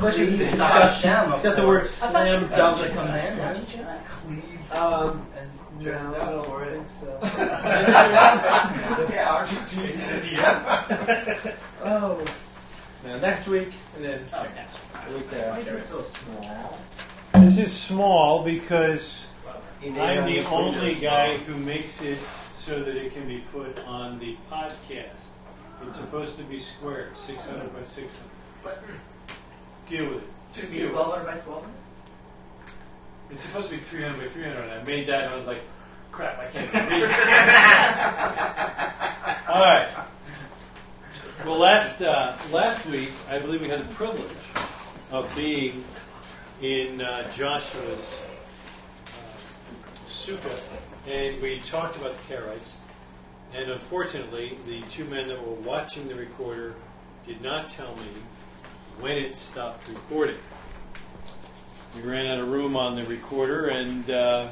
Especially if it's It's got, Hashem, it's of got the word slam dunk what come in. I'm man. You cleave Um, and no, dressed I up don't for think so. yeah, aren't you teasing this year? Oh. Now, next week, and then Oh, next week Why is this so small? This is small because I'm the only guy who makes it so that it can be put on the podcast. It's supposed to be square, 600 by 600. Deal with it. just deal with 12 by 12? It's supposed to be 300 by 300, and I made that, and I was like, crap, I can't even read it. All right. Well, last uh, last week, I believe we had the privilege of being in uh, Joshua's uh, sukkah, and we talked about the Karaites. And unfortunately, the two men that were watching the recorder did not tell me when it stopped recording. We ran out of room on the recorder, and uh,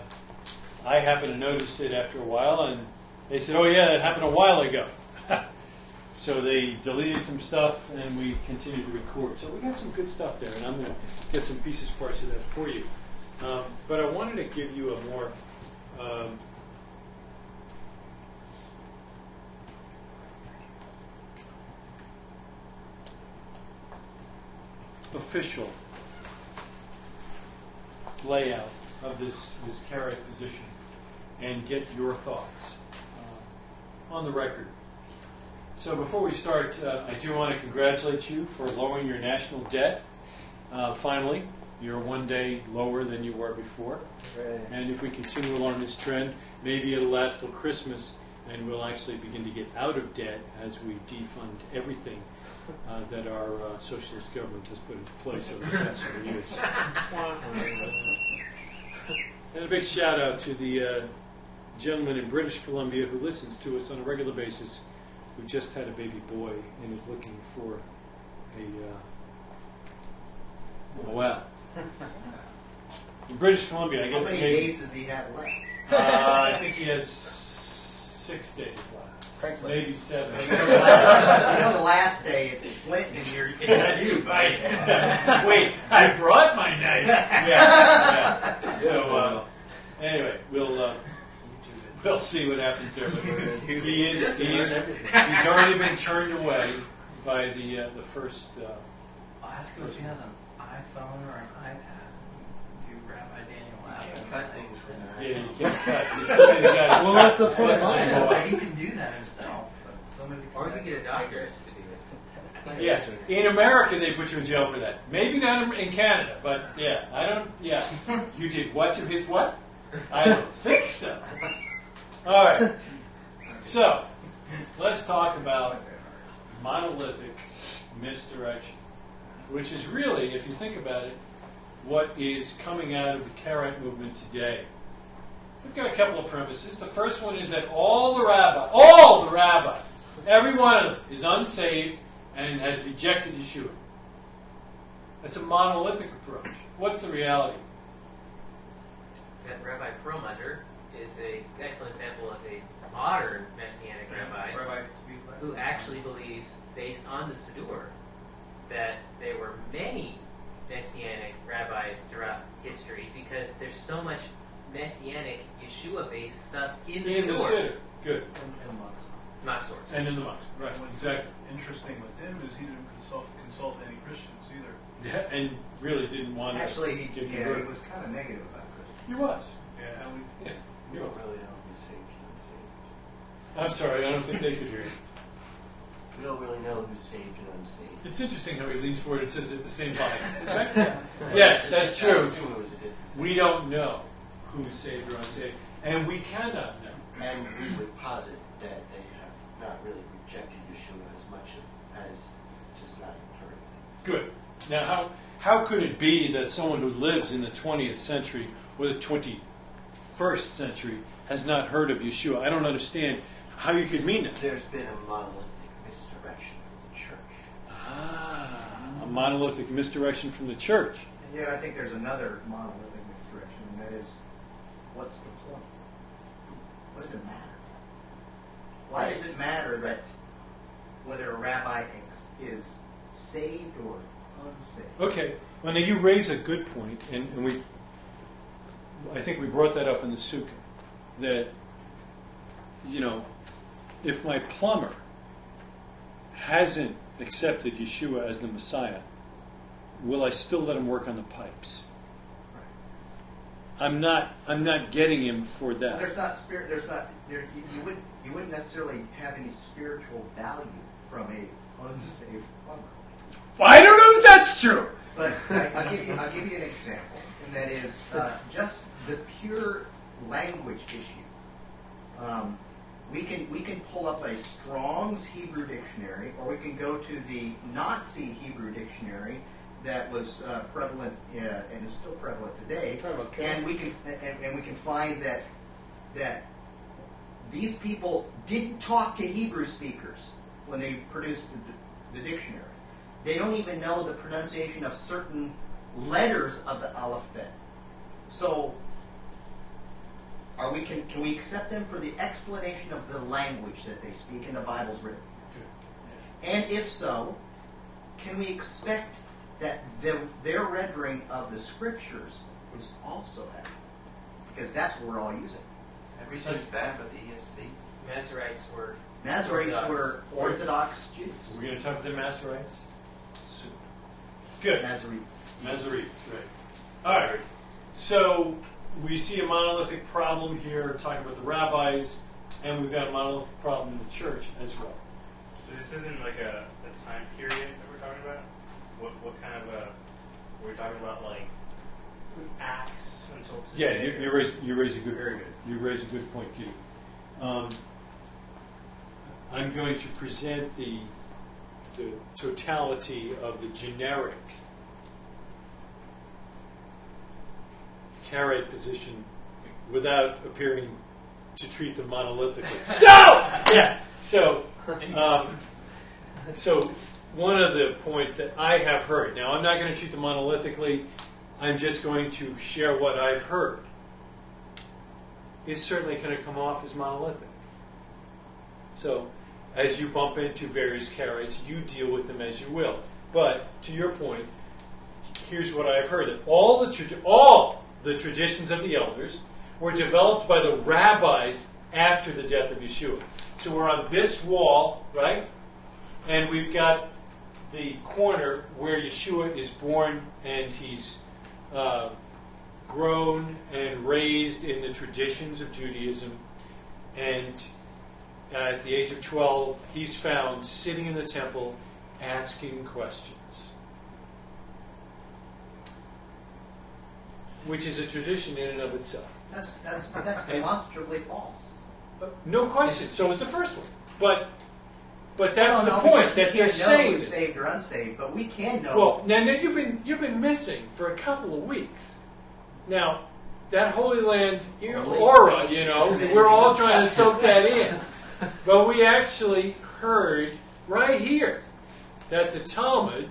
I happened to notice it after a while, and they said, "Oh yeah, that happened a while ago." so they deleted some stuff, and we continued to record. So we got some good stuff there, and I'm going to get some pieces parts of that for you. Um, but I wanted to give you a more um, official layout of this this Karaite position and get your thoughts uh, on the record. So before we start, uh, I do want to congratulate you for lowering your national debt. Uh, finally, you're one day lower than you were before. And if we continue along this trend, maybe it'll last till Christmas, and we'll actually begin to get out of debt as we defund everything uh, that our uh, socialist government has put into place over the past few years. And a big shout out to the uh, gentleman in British Columbia who listens to us on a regular basis, who just had a baby boy and is looking for a uh, wow. In British Columbia, I guess. How guess. many maybe- days does he have left? uh, I think he has six days left. Craigslist. Maybe seven. You know, the last, you know the last day it's Flint and you're That's it's you. right. Wait, I brought my knife. Yeah. yeah. So uh, anyway, we'll uh, we'll see what happens there. But he is he is he's already been turned away by the uh, the first. Uh, Ask him if he has an iPhone or an iPad. Do Rabbi Daniel Apple. cut things from yeah, you can't cut. You still need a guy to Well, that's the point? Slip Why? the boy. He can do that himself. But somebody Or you get a doctor Yes. to do it. Yes, in America they put you in jail for that. Maybe not in- Canada, but yeah, I don't. Yeah, you did what to his what? I don't think so. All right, so let's talk about monolithic misdirection, which is really, if you think about it, what is coming out of the Karaite movement today. We've got a couple of premises. The first one is that all the rabbis, all the rabbis, every one of them is unsaved and has rejected Yeshua. That's a monolithic approach. What's the reality? That Rabbi Perlmutter is an excellent example of a modern Messianic rabbi who actually believes, based on the Siddur, that there were many Messianic rabbis throughout history because there's so much Messianic Yeshua-based stuff in the In the Siddur. city. Good. Not source. And in the mosque. Right, What's exactly. interesting with him is he didn't consult, consult any Christians either. Yeah, and really didn't want Actually, to he, give you yeah, he birth. was kind of negative about Christians. He was. Yeah, and we, Yeah. You don't really know who's saved and unsaved. I'm sorry, I don't think they could hear you. You don't really know who's saved and unsaved. It's interesting how he leans forward and says it at the same time. Yes, that's I true. assume it was a distance. We don't know who's saved or unsaved, and we cannot know. And we would posit that they have not really rejected Yeshua as much of, as just not heard of him. Good. Now, how, how could it be that someone who lives in the 20th century or the 21st century has not heard of Yeshua? I don't understand how you could mean that. There's been a monolithic misdirection from the church. Ah, a monolithic misdirection from the church. And yet, I think there's another monolithic misdirection, and that is, what's the point? What does it matter? Why does it matter that whether a rabbi is saved or unsaved. Okay. Well, now you raise a good point, and, and we, I think we brought that up in the sukkah, that, you know, if my plumber hasn't accepted Yeshua as the Messiah, will I still let him work on the pipes? I'm not. I'm not getting him for that. There's not spirit. There's not. There, you, you wouldn't. You wouldn't necessarily have any spiritual value from a unsaved plumber. I don't know if that's true. But I, I'll give you. I'll give you an example, and that is uh, just the pure language issue. Um, we can we can pull up a Strong's Hebrew dictionary, or we can go to the Nazi Hebrew dictionary that was uh, prevalent uh, and is still prevalent today, Talking and we can and, and we can find that that these people didn't talk to Hebrew speakers when they produced the, the dictionary. They don't even know the pronunciation of certain letters of the alphabet. So, are we can can we accept them for the explanation of the language that they speak and the Bible's written? And if so, can we expect that the, their rendering of the scriptures is also accurate? Because that's what we're all using. Everything's bad but the ESV. Masoretes were Nazarites Orthodox. were Orthodox Jews. We're going to talk about the Masoretes. Good. Nazaretes. Masoretes, right. All right. So we see a monolithic problem here, talking about the rabbis, and we've got a monolithic problem in the church as well. So this isn't like a, a time period that we're talking about? What, what kind of a, we're talking about like acts until Yeah, you, you raise you raise a good Very point. You raise a good point, Giddy. Um, I'm going to present the the totality of the generic Karaite position without appearing to treat them monolithically. no! Yeah. So, um, so one of the points that I have heard. Now, I'm not going to treat them monolithically. I'm just going to share what I've heard. Is certainly going to come off as monolithic. So, as you bump into various Karaites, you deal with them as you will. But to your point, here's what I've heard: that all the trad- all the traditions of the elders were developed by the rabbis after the death of Yeshua. So we're on this wall, right? And we've got the corner where Yeshua is born and he's uh, grown and raised in the traditions of Judaism. And at the age of 12, he's found sitting in the temple asking questions. Which is a tradition in and of itself. That's that's but that's demonstrably false. No question. So was the first one. But but that's the point that they're can't know saying. who's saved or unsaved, but we can know. Well, now, now you've been you've been missing for a couple of weeks. Now, that Holy Land Only aura, you know, we're all trying to soak that in. But we actually heard right here that the Talmud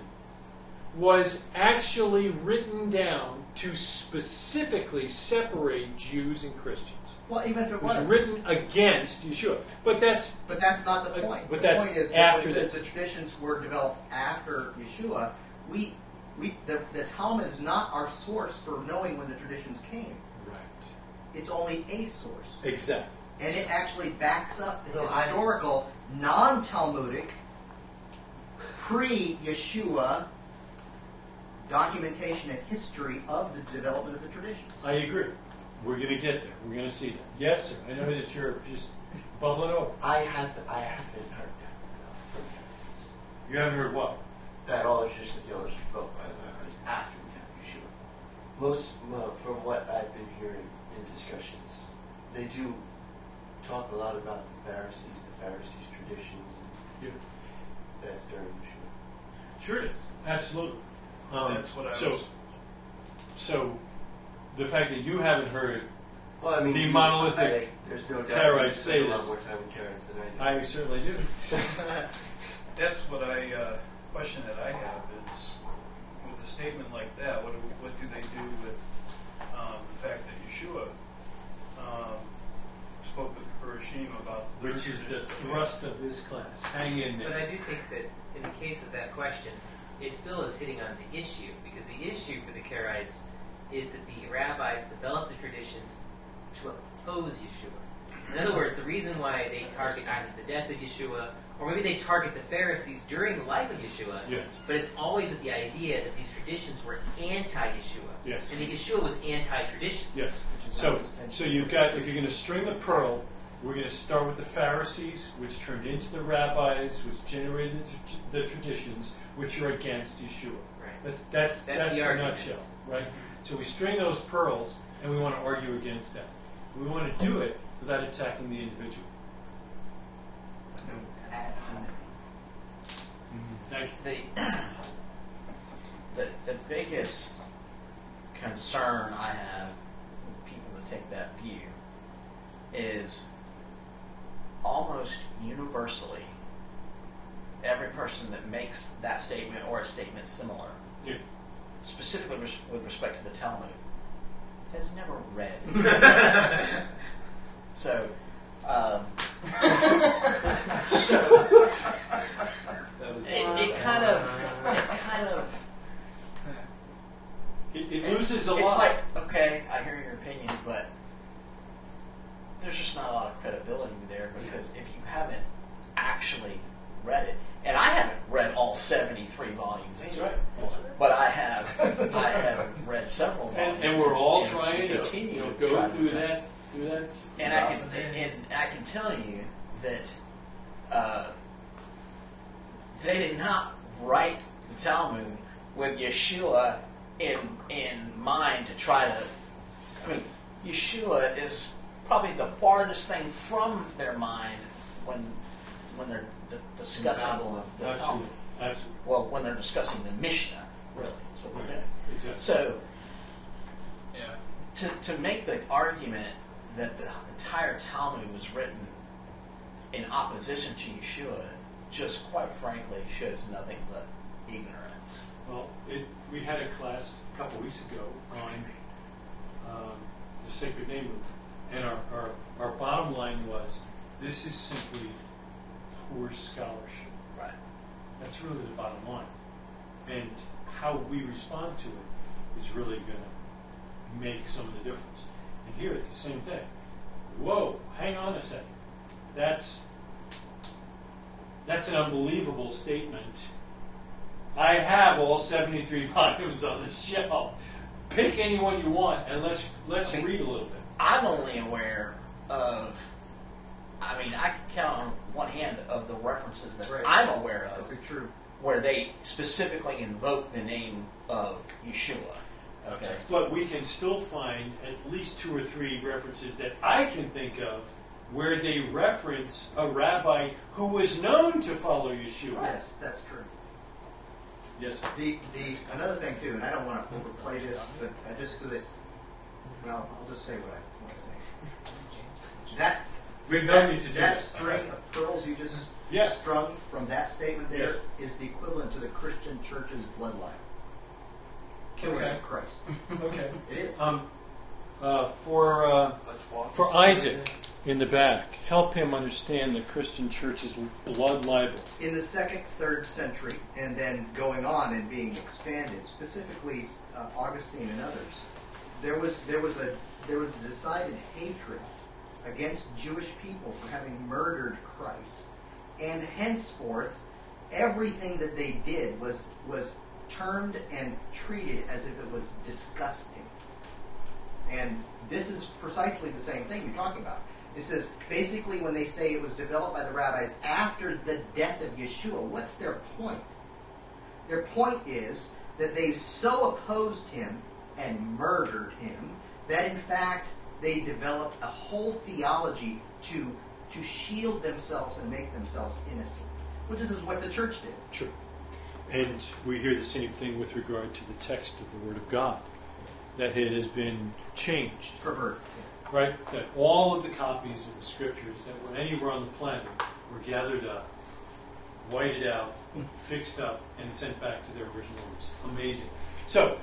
was actually written down to specifically separate Jews and Christians. Well, even if it It was was, written against Yeshua. But that's but that's not the Uh, point. but the that's point is that after since this. the traditions were developed after Yeshua, we we the, the Talmud is not our source for knowing when the traditions came. right. It's only a source. Exactly. and it actually backs up the No, historical, non-Talmudic, pre-Yeshua documentation and history of the development of the traditions. I agree. We're going to get there. We're going to see that. Yes, sir. I know that you're just bubbling over. I haven't, I haven't heard that uh, from parents. You haven't heard what? That all the traditions the elders were built by the rabbis after we got Yeshua. Most, well, from what I've been hearing in discussions, they do talk a lot about the Pharisees, the Pharisees' traditions. Yeah. That's during the Yeshua. Sure it is. Absolutely. Um, That's what I so, was. So, the fact that you haven't heard, Well, I mean, The monolithic I- there's no doubt Karaites say a lot this. more time in Karaites than I do. I certainly do. That's what I uh, question that I have is with a statement like that, what do, what do they do with um, the fact that Yeshua um, spoke with Hiroshima about Which is the thrust of this class. Hang in there. But. I do think that in the case of that question, it still is hitting on the issue because the issue for the Karaites is that the rabbis developed the traditions to oppose Yeshua. In other words, the reason why they target either the death of Yeshua or maybe they target the Pharisees during the life of Yeshua, Yes. but it's always with the idea that these traditions were anti-Yeshua, Yes. and that Yeshua was anti-tradition. Yes. So, so you've got, if you're going to string the pearl, we're going to start with the Pharisees, which turned into the rabbis, which generated the, the traditions, which are against Yeshua. Right. That's that's That's that's, the the, argument. nutshell, right? So we string those pearls, and we want to argue against that. We want to do it without attacking the individual. Ad hominem. Thank you. the, the the biggest concern I have with people that take that view is almost universally every person that makes that statement or a statement similar, Yeah. Specifically res- with respect to the Talmud, has never read. so, um, so it, it kind of, it kind of It, it loses a it's lot. It's like, okay, I hear your opinion, but there's just not a lot of credibility there because if you haven't actually read it, and I haven't read all 73 volumes, That's right. but I have, I have read several volumes. And, and we're all and trying to continue you know, to go through that through that. And I can and, and I can tell you that uh, they did not write the Talmud with Yeshua in in mind to try to. I mean, Yeshua is probably the farthest thing from their mind when when they're d- discussing Babylon. the Absolutely. Talmud. Absolutely. Well, when they're discussing the Mishnah, really, that's what they're doing. Exactly. So Yeah. to, to make the argument that the entire Talmud was written in opposition to Yeshua just quite frankly shows nothing but ignorance. Well, it, we had a class a couple weeks ago on um, the sacred name and our, our, our bottom line was this is simply poor scholarship. Right. That's really the bottom line. And how we respond to it is really going to make some of the difference. And here it's the same thing. Whoa, hang on a second. That's that's an unbelievable statement. I have all 73 volumes on the shelf. Pick any one you want and let's let's Okay. read a little bit. I'm only aware of I mean, I can count on one hand of the references that right. I'm aware That's of true. where they specifically invoke the name of Yeshua. Okay. But we can still find at least two or three references that I can think of where they reference a rabbi who was known to follow Yeshua. Yes, that's true. Yes. The the another thing too, and I don't want to overplay this, but I just so that well, I'll just say what I want to say. That We've that, known you to do that string of pearls you just Yes. strung from that statement there is the equivalent to the Christian church's blood libel. Killers Okay. of Christ. Okay. It is. Um, uh, for uh, for Isaac in the back, help him understand the Christian Church's blood libel. in the second, third century, and then going on and being expanded, specifically uh, Augustine and others, there was there was a there was a decided hatred against Jewish people for having murdered Christ, and henceforth, everything that they did was was termed and treated as if it was disgusting. And this is precisely the same thing you're talking about. It says basically when they say it was developed by the rabbis after the death of Yeshua, what's their point? Their point is that they so opposed him and murdered him that in fact they developed a whole theology to to shield themselves and make themselves innocent. Which is what the church did. True. And we hear the same thing with regard to the text of the Word of God, that it has been changed, Pervert. right? That all of the copies of the Scriptures that were anywhere on the planet were gathered up, whited out, fixed up, and sent back to their original owners. Amazing. So,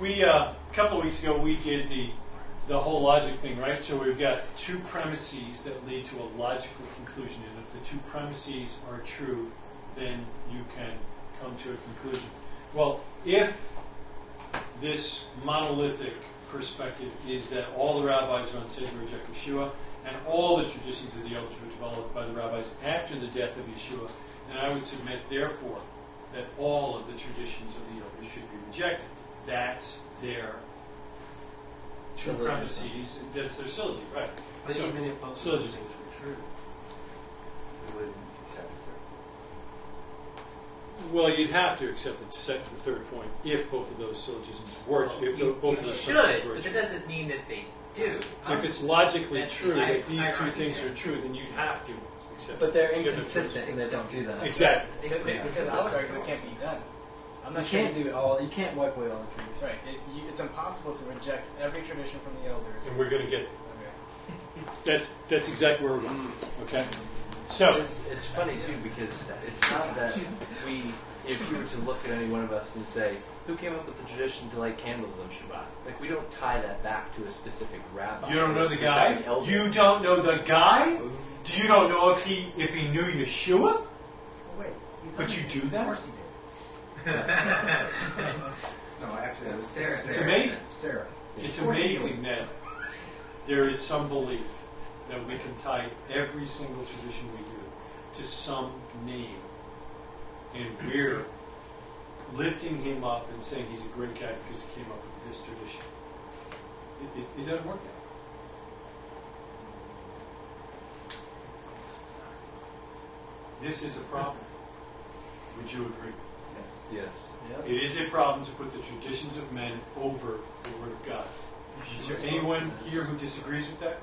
we uh, a couple of weeks ago we did the the whole logic thing, right? So we've got two premises that lead to a logical conclusion, and if the two premises are true, then you can come to a conclusion. Well, if this monolithic perspective is that all the rabbis are unsafe to reject Yeshua, and all the traditions of the elders were developed by the rabbis after the death of Yeshua, then I would submit, therefore, that all of the traditions of the elders should be rejected. That's their true Syllogism. premises. That's their syllogy, right? But So- even if both of those just- things were true, we wouldn't accept the third. Well, you'd have to accept the, sec- the third point if both of those syllogisms worked. If the, you, both you of those should, premises were but true. that doesn't mean that they do. If it's logically That's- true I- that these I two argue things that. are true, then you'd have to accept. But they're given inconsistent and they don't do that. Exactly. They could be. Because I would argue it can't be done. I'm You not sure. can't do all. You can't wipe away all the traditions. Right. It, you, it's impossible to reject every tradition from the elders. And we're going to get Okay. that's that's exactly where we're going. Mm. Okay. So It's, it's funny too because it's not that we, if you were to look at any one of us and say, who came up with the tradition to light candles on Shabbat? Like we don't tie that back to a specific rabbi. you don't know the guy. elder. You don't know the guy. Mm-hmm. Do you don't know if he if he knew Yeshua? Oh, wait, he's But you do that? Of course he did. No, actually, it was Sarah. It's amazing. Sarah. It's Of course he amazing that there is some belief that we can tie every single tradition we do to some name. And we're lifting him up and saying he's a great guy because he came up with this tradition. It, it, it doesn't work that way. This is a problem. Would you agree? Yes. It is a problem to put the traditions of men over the Word of God. Mm-hmm. Is there anyone here who disagrees with that?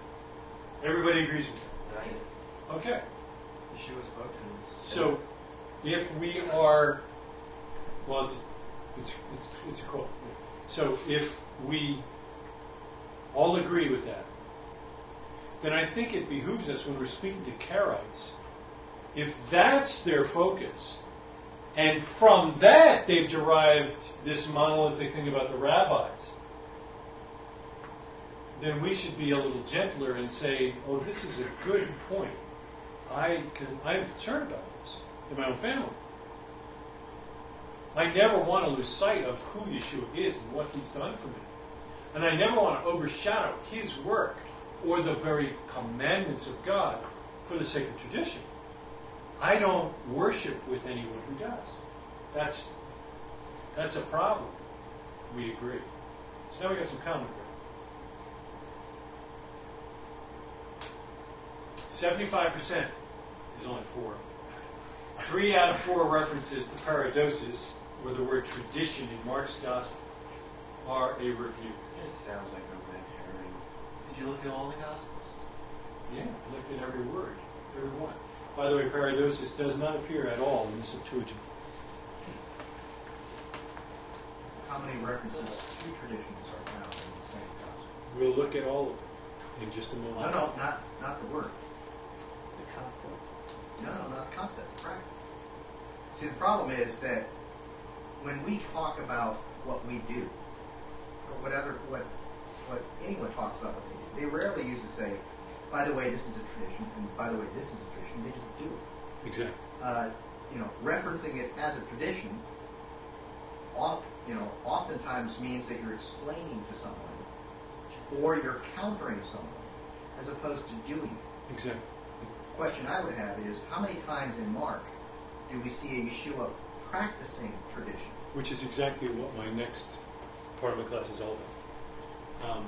Everybody agrees with that. Right. Okay. Yeshua spoke to him. So, if we are, well, it's, it's, it's, it's a quote. So, if we all agree with that, then I think it behooves us when we're speaking to Karaites, if that's their focus, and from that they've derived this monolithic thing about the rabbis, then we should be a little gentler and say, oh, this is a good point. I can, I'm concerned about this in my own family. I never want to lose sight of who Yeshua is and what he's done for me. And I never want to overshadow his work or the very commandments of God for the sake of tradition. I don't worship with anyone who does. That's that's a problem. We agree. So now we got some common ground. Seventy-five percent is only four. Three out of four references to paradosis, or the word tradition in Mark's gospel, are a rebuke. It sounds like a red herring. Did you look at all the Gospels? Yeah, I looked at every word, every one. By the way, paradosis does not appear at all in the Septuagint. How many references to traditions are found in the same gospel? We'll look at all of them in just a No, moment. no, not not the word. The concept. No, no, not the concept, the practice. See, the problem is that when we talk about what we do, or whatever, what what anyone talks about what they do, they rarely use to say, "By the way, this is a tradition," and "By the way, this is a tradition." They just do it. Exactly. uh, you know, referencing it as a tradition, oft, you know, oftentimes means that you're explaining to someone, or you're countering someone, as opposed to doing it. Exactly. The question I would have is, how many times in Mark do we see a Yeshua practicing tradition? Which is exactly what my next part of the class is all about. Um,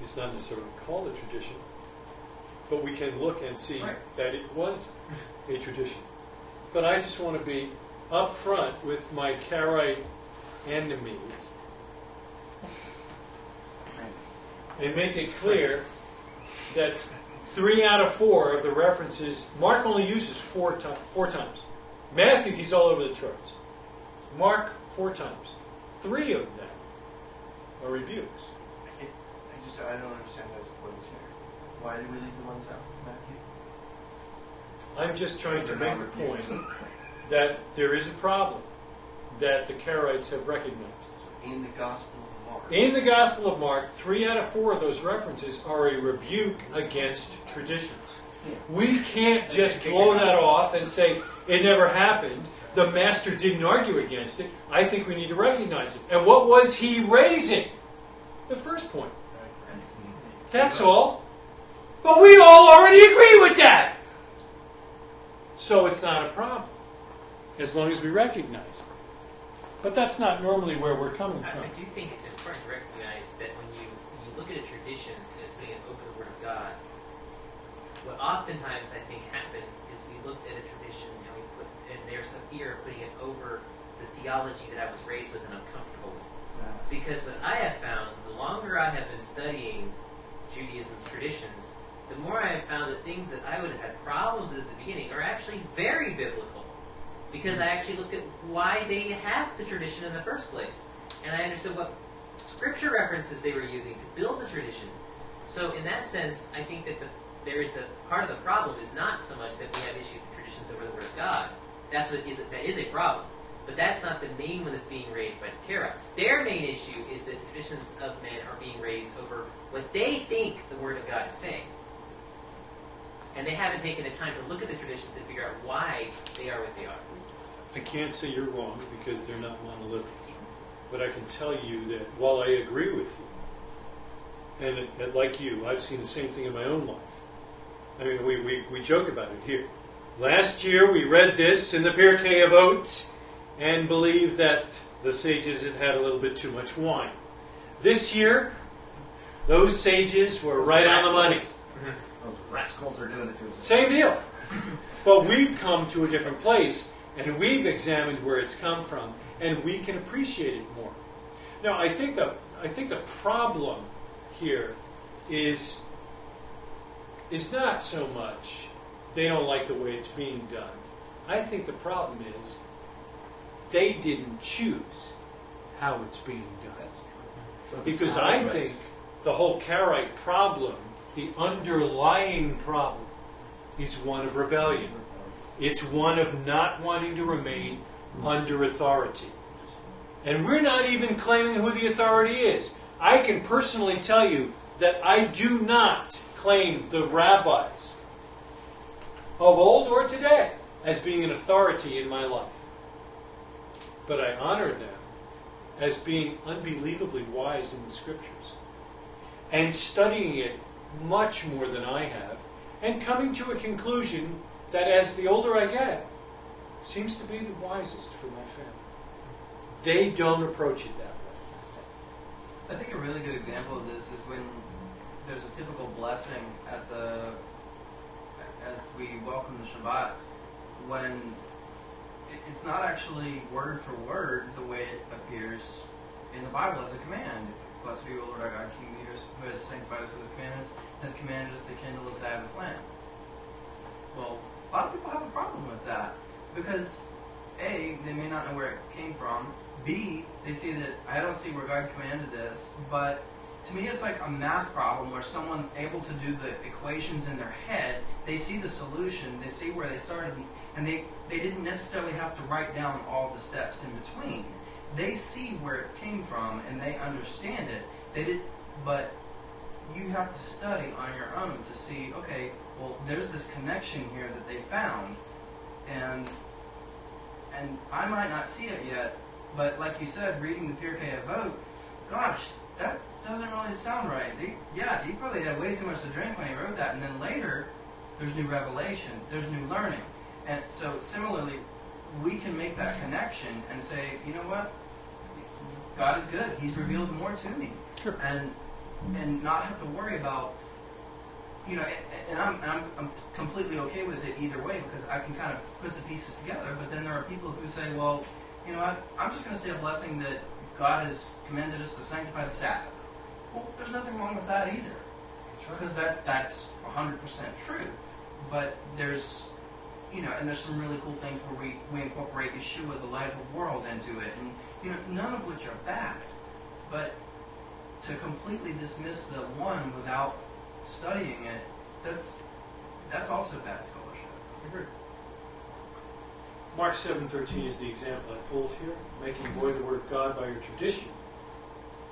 it's not necessarily called a tradition, but we can look and see Right. that it was a tradition. But I just want to be upfront with my Karaite enemies and make it clear that three out of four of the references, Mark only uses four, ti- four times. Matthew, he's all over the charts. Mark, four times. Three of them are rebukes. I, I just I don't understand those points here. Why did we leave the ones out, Matthew? I'm just trying to make the point that there is a problem that the Karaites have recognized. In the Gospel of Mark. In the Gospel of Mark, three out of four of those references are a rebuke against traditions. Hmm. We can't just blow that off and say it never happened The master didn't argue against it. I think we need to recognize it. And what was he raising? The first point. That's all. But we all already agree with that. So it's not a problem. As long as we recognize it. But that's not normally where we're coming I, from. I do think it's important to recognize that when you when you look at a tradition as being an open word of God, what oftentimes I think happens is we looked at a tradition and we put and there's a fear of putting it over the theology that I was raised with and I'm comfortable with. Because what I have found, the longer I have been studying Judaism's traditions, the more I have found that things that I would have had problems with at the beginning are actually very biblical. Because I actually looked at why they have the tradition in the first place. And I understood what scripture references they were using to build the tradition. So in that sense, I think that the, there is a part of the problem is not so much that we have issues with traditions over the Word of God. That's what is that is a problem. But that's not the main one that's being raised by the Karaites. Their main issue is that the traditions of men are being raised over what they think the Word of God is saying. And they haven't taken the time to look at the traditions and figure out why they are what they are. I can't say you're wrong because they're not monolithic. But I can tell you that while I agree with you, and, and like you, I've seen the same thing in my own life. I mean, we, we, we joke about it here. Last year we read this in the Pirkei Avot and believed that the sages had had a little bit too much wine. This year, those sages were right on the money. Those rascals are doing it to us. Same deal. But we've come to a different place, and we've examined where it's come from, and we can appreciate it more. Now, I think the I think the problem here is is not so much they don't like the way it's being done. I think the problem is they didn't choose how it's being done. Because I think the whole Karaite problem, the underlying problem, is one of rebellion. It's one of not wanting to remain under authority. And we're not even claiming who the authority is. I can personally tell you that I do not claim the rabbis of old or today as being an authority in my life. But I honor them as being unbelievably wise in the scriptures and studying it much more than I have and coming to a conclusion that as the older I get, seems to be the wisest for my family. They don't approach it that way. I think a really good example of this is when there's a typical blessing at the as we welcome the Shabbat when it's not actually word for word the way it appears in the Bible as a command. Blessed be the Lord our God, King who has sanctified us with his commandments, has commanded us to kindle a Sabbath lamp. Well, a lot of people have a problem with that because A, they may not know where it came from. B, they see that I don't see where God commanded this, but to me it's like a math problem where someone's able to do the equations in their head, they see the solution, they see where they started, and they, they didn't necessarily have to write down all the steps in between. They see where it came from and they understand it. They did but you have to study on your own to see, okay, well, there's this connection here that they found, and and I might not see it yet, but like you said, reading the Pirkei Avot, gosh, that doesn't really sound right. He, yeah, he probably had way too much to drink when he wrote that, and then later, there's new revelation, there's new learning, and so similarly, we can make that connection and say, you know what, God is good. He's revealed more to me, Sure. and and not have to worry about you know, and, and I'm, and I'm, I'm completely okay with it either way because I can kind of put the pieces together. But then there are people who say, well, you know what, I'm just going to say a blessing that God has commanded us to sanctify the Sabbath. Well, there's nothing wrong with that either because that that's 100% true. But there's, you know, and there's some really cool things where we, we incorporate Yeshua, the light of the world, into it. And, you know, none of which are bad. But to completely dismiss the one without studying it, that's that's also bad scholarship. Mark 7.13 is the example I pulled here, making void the word of God by your tradition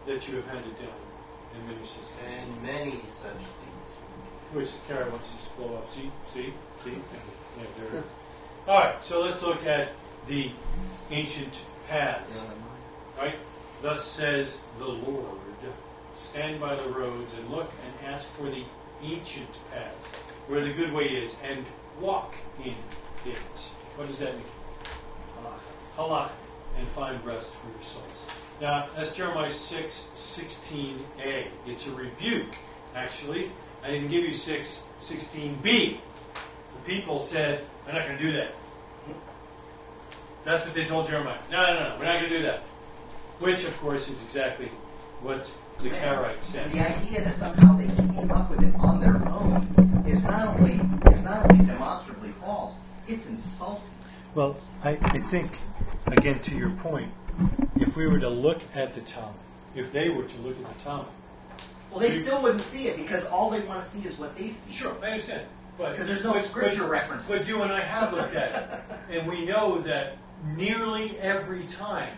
that you have handed down in many systems. And many such things. Which Kara wants to just blow up. See, see, see. Yeah, there it is. All right, so let's look at the ancient paths. Right? Thus says the Lord Stand by the roads and look and ask for the ancient paths, where the good way is, and walk in it. What does that mean? Halach, and find rest for your souls. Now, that's Jeremiah 6, 16a. It's a rebuke, actually. I didn't give you 6, 16b. The people said, I'm not going to do that. That's what they told Jeremiah. No, no, no, we're not going to do that. Which, of course, is exactly what the Karaites said. The idea that somehow they came up with it on their own is not only is not only demonstrably false, it's insulting. Well, I, I think, again, to your point, if we were to look at the Talmud, if they were to look at the Talmud, Well, they still wouldn't see it because all they want to see is what they see. sure, I understand. But Because there's no but- scripture reference. But you and I have looked at it, and we know that nearly every time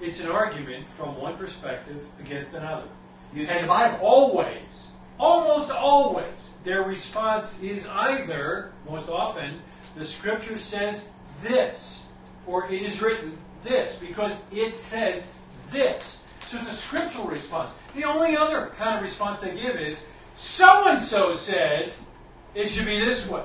it's an argument from one perspective against another. Using and the Bible. Always, almost always, their response is either, most often, the scripture says this, or it is written this, because it says this. So it's a scriptural response. The only other kind of response they give is, so and so said it should be this way.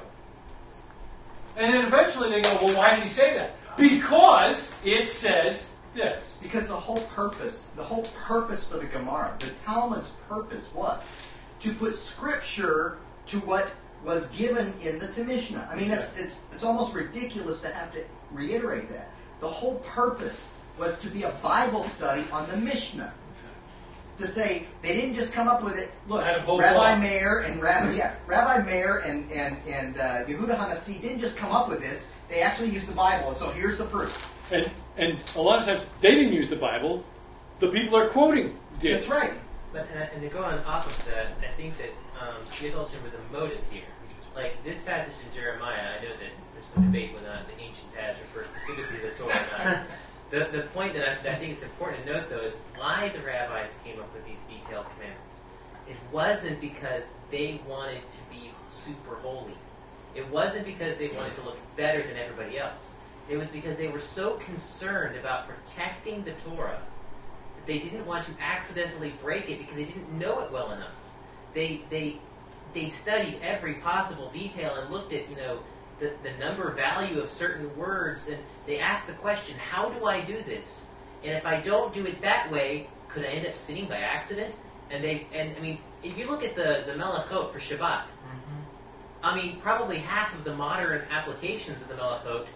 And then eventually they go, well, why did he say that? Because it says this. Because the whole purpose, the whole purpose for the Gemara, the Talmud's purpose was to put scripture to what was given in the Mishnah. I mean, it's, it's, it's almost ridiculous to have to reiterate that. The whole purpose was to be a Bible study on the Mishnah. To say they didn't just come up with it. Look, Out of whole Rabbi. Meir and Rabbi yeah, Rabbi Meir and and and uh, Yehuda Hanassi didn't just come up with this. They actually used the Bible. So here's the proof. And, and a lot of times they didn't use the Bible, the people are quoting did. That's right. But and, and to go on off of that, I think that um, you have to also remember the motive here. Like this passage in Jeremiah, I know that there's some debate whether or not the ancient paths refer specifically to the Torah or not. The, the point that I, that I think it's important to note, though, is why the rabbis came up with these detailed commandments. It wasn't because they wanted to be super holy. It wasn't because they wanted to look better than everybody else. It was because they were so concerned about protecting the Torah that they didn't want to accidentally break it because they didn't know it well enough. They they they studied every possible detail and looked at you know the, the number value of certain words and they asked the question, how do I do this? And if I don't do it that way, could I end up sinning by accident? And they and I mean, if you look at the the melachot for Shabbat, mm-hmm. I mean, probably half of the modern applications of the melachot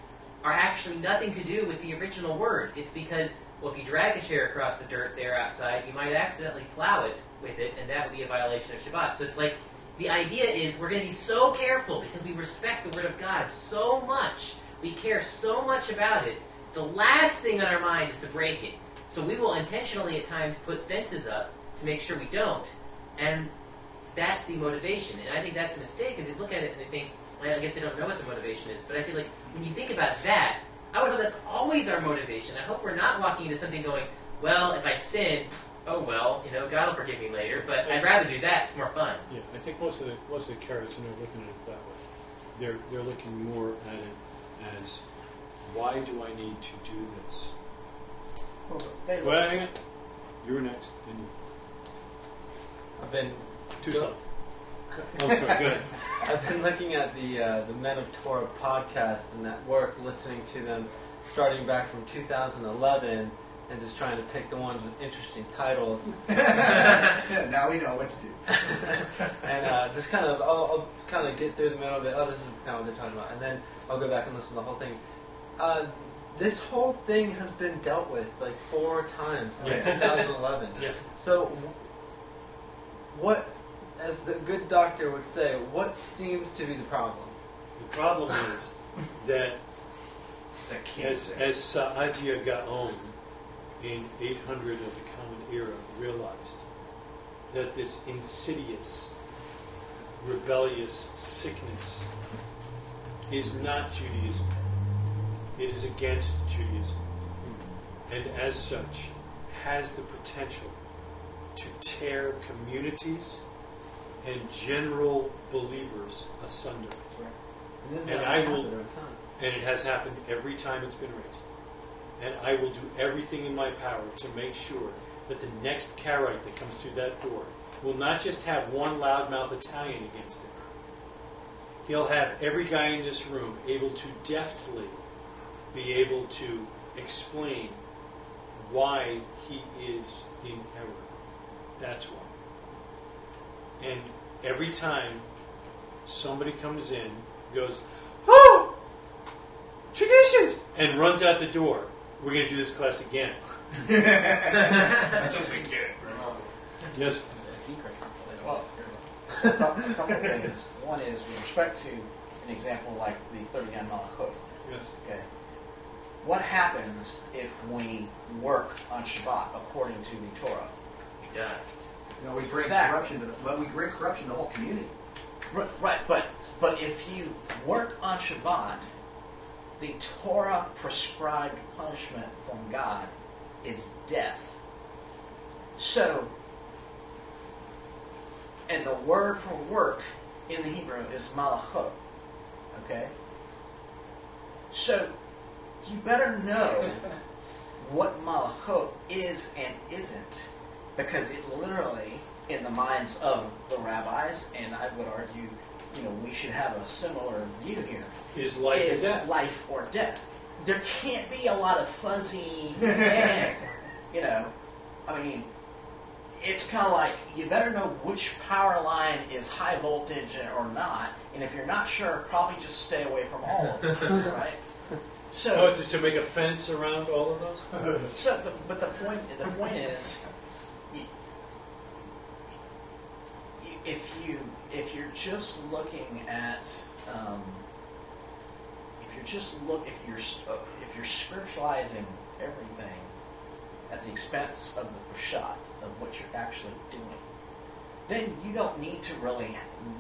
are actually nothing to do with the original word. It's because, well, if you drag a chair across the dirt there outside, you might accidentally plow it with it, and that would be a violation of Shabbat. So it's like the idea is we're going to be so careful because we respect the Word of God so much, we care so much about it. The last thing on our mind is to break it. So we will intentionally at times put fences up to make sure we don't, and that's the motivation. And I think that's a mistake, is they look at it and they think, I guess they don't know what the motivation is. But I feel like when you think about that, I would hope that's always our motivation. I hope we're not walking into something going, well, if I sin, oh well, you know, God will forgive me later. But I'd rather do that. It's more fun. Yeah, I think most of the most of the Karaites are not looking at it that way. They're they're looking more at it as why do I need to do this? Well, they Well, hang on. You were next. Then you. I've been Too Go- slow. Oh, sorry. Go ahead. I've been looking at the uh, the Men of Torah podcasts and at work, listening to them, starting back from 2011, and just trying to pick the ones with interesting titles, now we know what to do. and uh, just kind of I'll, I'll kind of get through the middle of it. Oh, this is kind of what they're talking about, and then I'll go back and listen to the whole thing. Uh, this whole thing has been dealt with like four times since Yeah. 2011. Yeah. So, what, as the good doctor would say, what seems to be the problem? The problem is that as as Saadia Gaon in 800 of the Common Era realized that this insidious, rebellious sickness is not Judaism. It is against Judaism. And as such, has the potential to tear communities and general believers asunder. And, isn't And that I will- time? And it has happened every time it's been raised. And I will do everything in my power to make sure that the next Karaite that comes through that door will not just have one loudmouth Italian against him. He'll have every guy in this room able to deftly be able to explain why he is in error. That's why. And every time somebody comes in, goes, Oh! Traditions! And runs out the door. We're going to do this class again. That's a big get. Yes? SD cards can fill it Well, So a couple, of things. One is with respect to an example like the 39 Malachot. Yes. Okay. What happens if we work on Shabbat according to the Torah? You die. You know, we bring corruption to the, well, we bring corruption to the whole community. Right, right, but but if you work on Shabbat, the Torah prescribed punishment from God is death. So, and the word for work in the Hebrew is malachot. Okay? So, you better know what malachot is and isn't, because it literally, in the minds of the rabbis, and I would argue, you know, we should have a similar view here, Is life is and death. life or death. There can't be a lot of fuzzy, eh, you know, I mean, it's kind of like you better know which power line is high voltage or not, and if you're not sure, probably just stay away from all of them, right? So, Oh, to, to make a fence around all of those? so, the, but the point, the point is, you, you, if you if you're just looking at, um, if you're just look if you're uh, if you're spiritualizing everything at the expense of the Peshat of what you're actually doing, then you don't need to really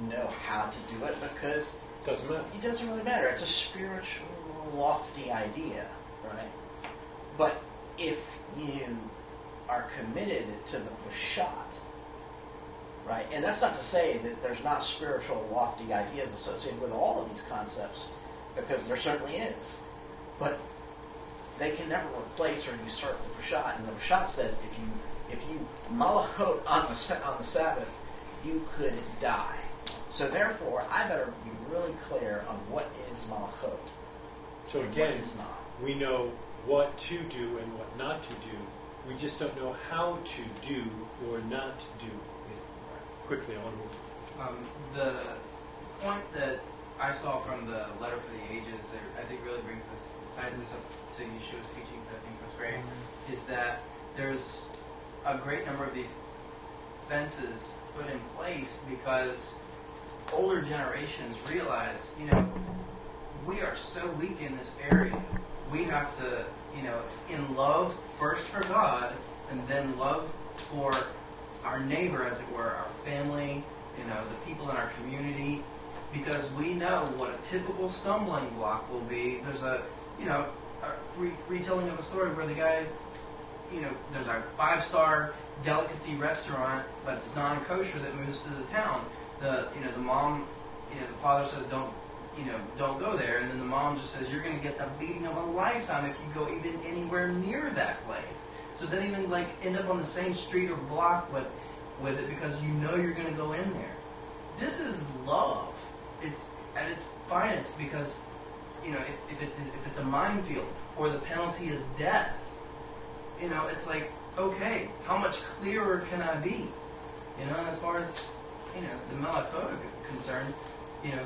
know how to do it because Doesn't matter. it doesn't really matter. It's a spiritual, lofty idea, right? But if you are committed to the Peshat, right? And that's not to say that there's not spiritual, lofty ideas associated with all of these concepts, because there certainly is. But they can never replace or usurp the Peshat. And the Peshat says if you if you malachot on the on the Sabbath, you could die. So therefore, I better be really clear on what is malachot So again, what is not. we know what to do and what not to do. We just don't know how to do or not do. Quickly, I want to move. Um, the point that I saw from the letter for the ages that I think really brings this ties this up to Yeshua's teachings. I think that's great. Is that there's a great number of these fences put in place because older generations realize, you know, we are so weak in this area. We have to, you know, in love first for God and then love for our neighbor, as it were, our family, you know, the people in our community, because we know what a typical stumbling block will be. There's a, you know, a re- retelling of a story where the guy, you know, there's a five-star delicacy restaurant, but it's non-kosher that moves to the town. The, you know, the mom, you know, the father says don't, you know, don't go there, and then the mom just says you're going to get the beating of a lifetime if you go even anywhere near that place. So then even like end up on the same street or block with with it because you know you're going to go in there. This is love. It's at its finest because you know if, if it if it's a minefield or the penalty is death, you know it's like okay, how much clearer can I be? You know, as far as you know the Malachot are concerned, you know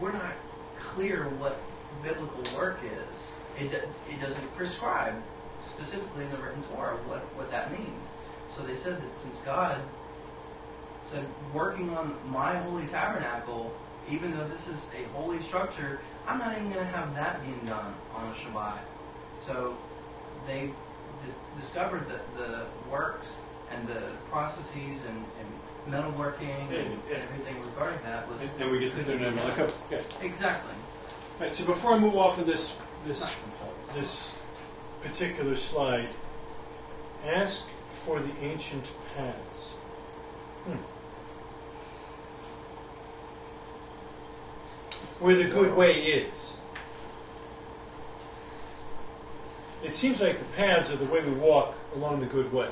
we're not clear what biblical work is. It it doesn't prescribe specifically in the written Torah what, what that means. So they said that since God said working on my holy tabernacle, even though this is a holy structure, I'm not even going to have that being done on a Shabbat. So they di- discovered that the works and the processes and, and metalworking Yeah, and, yeah. everything regarding that was And, and we get to the done. okay. okay. exactly. All right, so before I move off of this this this particular slide, ask for the ancient paths. Hmm. Where the good way is. it seems like the paths are the way we walk along the good way.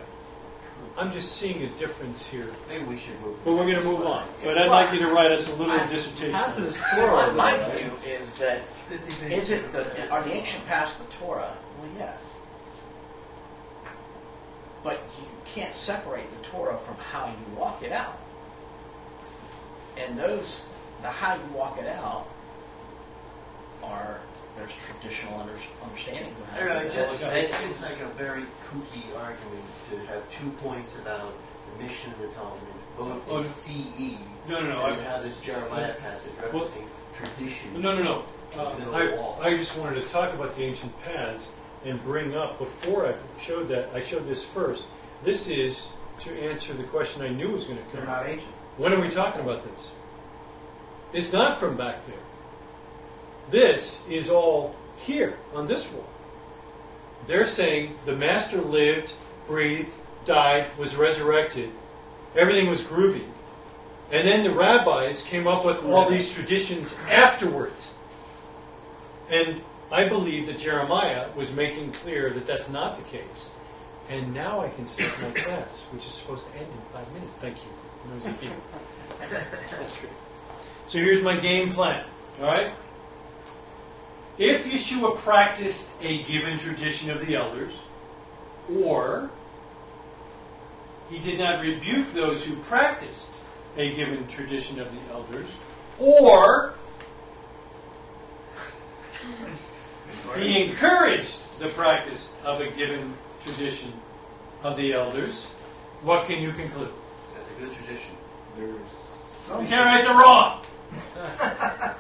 I'm just seeing a difference here. Maybe we should move. But we're going to move on. But I'd like you to write us a little dissertation. Path is it. Torah. My, my view is that is it the are the ancient paths the Torah? Well, yes. But you can't separate the Torah from how you walk it out. And those, the how you walk it out, are there's traditional under, understandings of I how don't know, it just it seems like a very kooky argument to have two points about the mission of the Talmud, both Oh, in no. CE, No, no, no. and you I, have this Jeremiah passage Well- referencing tradition. no, no, no. Uh, Middle of the wall. I, I just wanted to talk about the ancient paths and bring up, before I showed that, I showed this first. This is to answer the question I knew was going to come. They're not ancient. When are we talking about this? It's not from back there. This is all here on this wall. They're saying the master lived, breathed, died, was resurrected. Everything was groovy. And then the rabbis came up with all these traditions afterwards. And I believe that Jeremiah was making clear that that's not the case. And now I can start my class, which is supposed to end in five minutes. Thank you, noisy people. That's great. So here's my game plan. All right. If Yeshua practiced a given tradition of the elders, or he did not rebuke those who practiced a given tradition of the elders, or he encouraged the practice of a given tradition of the elders, what can you conclude? That's a good tradition. You can't right or wrong.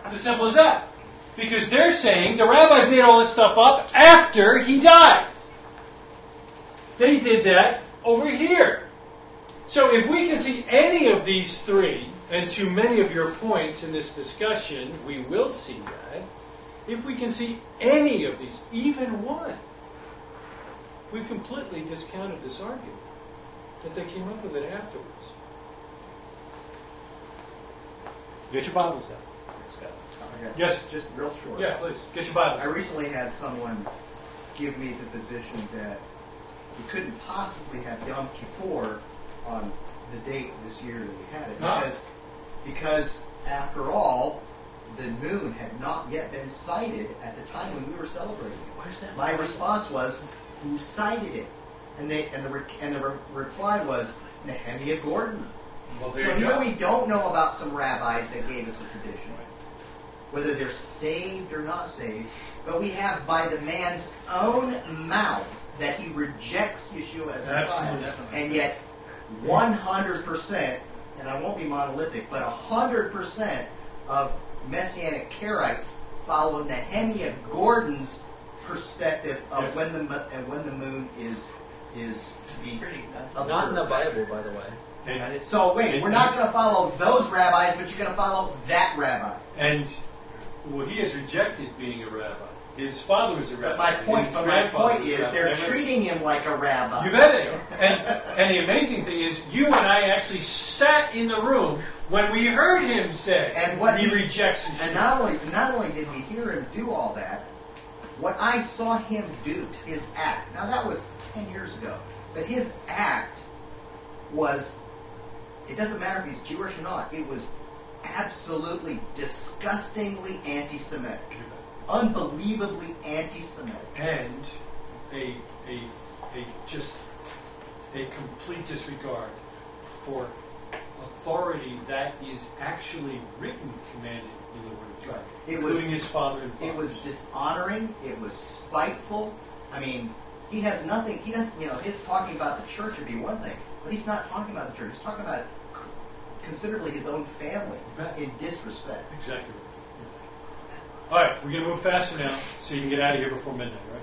it's as simple as that. Because they're saying the rabbis made all this stuff up after he died. They did that over here. So if we can see any of these three, and to many of your points in this discussion, we will see that. If we can see any of these, even one, we've completely discounted this argument that they came up with it afterwards. Get your Bibles out. Okay. Yes. Just real short. Yeah, please. Get your Bibles. I recently had someone give me the position that we couldn't possibly have Yom Kippur on the date this year that we had it Huh? because because after all, the moon had not yet been sighted at the time when we were celebrating it. Where's that? My response was, "Who sighted it?" And they and the re- and the re- reply was Nehemiah Gordon. Well, So here we don't know about some rabbis that gave us a tradition, whether they're saved or not saved, but we have by the man's own mouth that he rejects Yeshua as Messiah, Absolutely. and yet 100%, and I won't be monolithic, but 100% of Messianic Karaites follow Nehemiah Gordon's perspective of Yes. when the and when the moon is is to be Not in the. Bible, by the way. And, So wait, we're not going to follow those rabbis, but you're going to follow that rabbi. and well, he has rejected being a rabbi. His father was a rabbi. But my point, His but my point is, they're treating him like a rabbi. You bet they are. And, and the amazing thing is, you and I actually sat in the room when we heard him say And what he, he- rejects Yeshua. And not only not only did we hear him do all that, what I saw him do, his act. Now that was ten years ago, but his act was. It doesn't matter if he's Jewish or not. It was absolutely disgustingly anti-Semitic, unbelievably anti-Semitic. and a, a, a just a complete disregard for authority that is actually written, commanded in the Word of God, It was- including his father and. It was dishonoring. It was spiteful. I mean, he has nothing. He doesn't. You know, his talking about the church would be one thing, but he's not talking about the church. He's talking about considerably his own family in disrespect. exactly. All right, we're going to move faster now, so you can get out of here before midnight, right?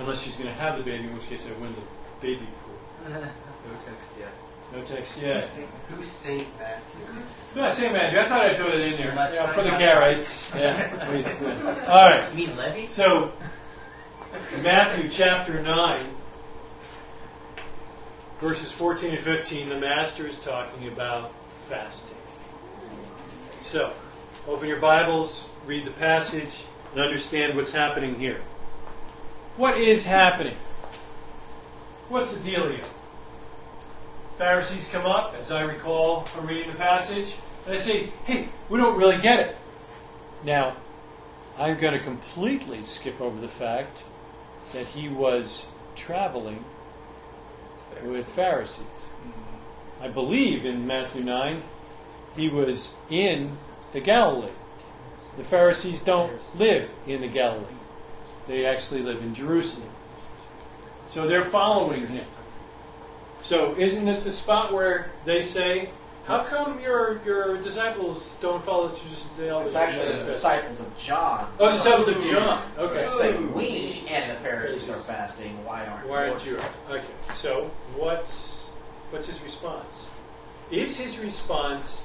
Unless she's going to have the baby, in which case I win the baby pool. No text yet. No text yet. Who's Saint Matthew? No, Saint Matthew. I thought I'd throw that in there. That's Yeah, for the Karaites. Yeah. Wait, wait. All right. You mean Levi? So, Matthew chapter 9, verses 14 and 15, the Master is talking about fasting. So, open your Bibles, read the passage, and understand what's happening here. what is happening? What's the deal here? Pharisees come up, as I recall from reading the passage, and they say, hey, we don't really get it. Now, I'm going to completely skip over the fact that he was traveling with Pharisees. Mm-hmm. I believe in Matthew 9, he was in the Galilee. The Pharisees don't live in the Galilee, they actually live in Jerusalem. So they're following him. So isn't this the spot where they say, how come your your disciples don't follow the traditions they always It's actually the disciples of John. Oh, the disciples of John. Okay. Say we and the Pharisees are fasting. Why aren't Why aren't you? Okay. So what's what's his response? Is his response?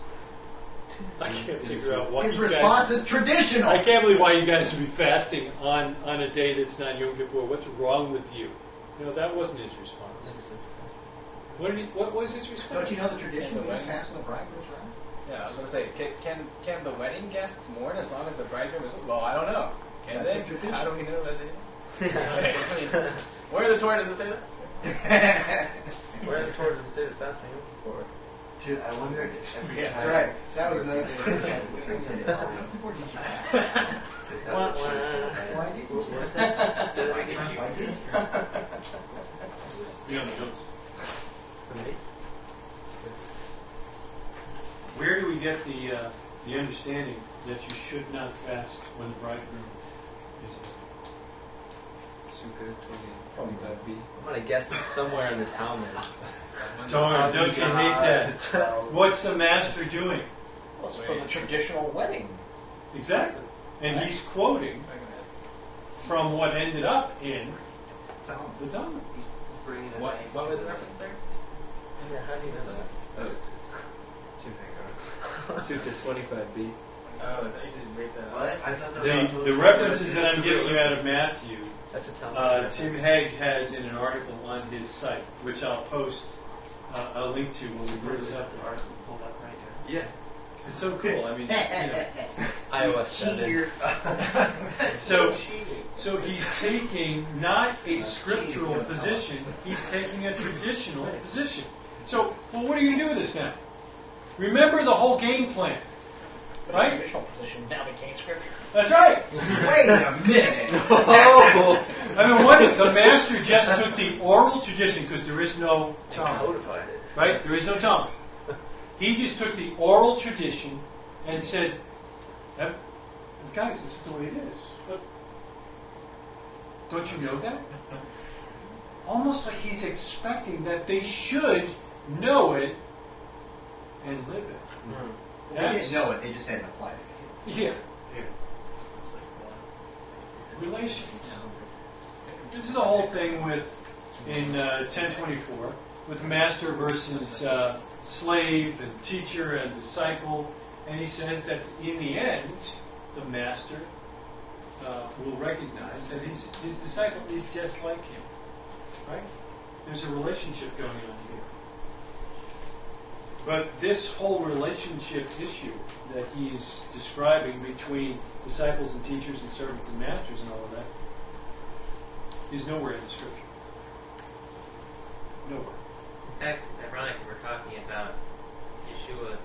I can't figure out why His you guys- response is traditional. I can't believe why you guys would be fasting on, on a day that's not Yom Kippur. What's wrong with you? No, that wasn't his response. What did he, What was his response? Don't you know the tradition The of wedding? fasting the bride goes around? Yeah, I was gonna say, can, can can the wedding guests mourn as long as the bridegroom is? Well, I don't know. Can That's they? How do we know that they? I where in the Torah does it say that? Where in the Torah does it say to fast on Yom Kippur? Dude, I wonder if every That's right. That was another Is that what you- Why did you? What is that? Say Why did you- Why did you? Yeah, the notes. For me? Where do we get the uh, the understanding that you should not fast when the bridegroom is there? Sukkah 20, 25b. I'm gonna guess it's somewhere in the Talmud. Darn, don't you hate that? What's the master doing? Well, it's for the traditional wedding. Exactly. And he's quoting from what ended up in Tell the Talmud. He's bringing What back. what was the reference there? Yeah, how do you know that? Oh, it's too big. Sukkah 25b. Oh, I thought you just break that What? I thought that The, the references that I'm giving you out of Matthew, That's a Talmud. uh, reference. Tim Hegg has in an article on his site, which I'll post uh, a link to when we bring this up. article pulled up right there. Yeah. It's so cool. I mean, you know. iOS 7. So, so he's taking not a scriptural position, he's taking a traditional position. So, well, what are you going to do with this now? Remember the whole game plan, Right. the traditional position now became scripture. That's right. Wait a minute. Oh! I mean, what the master just took the oral tradition because there is no Talmud, Codified it. right? There is no Talmud. He just took the oral tradition and said, "Yep, "Guys, this is the way it is." But don't you know that? Almost like he's expecting that they should know it and live it. Hmm. They That's- didn't know it. They just hadn't applied it. Yeah. Relations. This is the whole thing with in uh, 1024 with master versus uh, slave and teacher and disciple, and he says that in the end, the master uh, will recognize that his his disciple is just like him. Right? There's a relationship going on here. But this whole relationship issue that he's describing between disciples and teachers and servants and masters and all of that is nowhere in the scripture. Nowhere. In fact, it's ironic that we're talking about Yeshua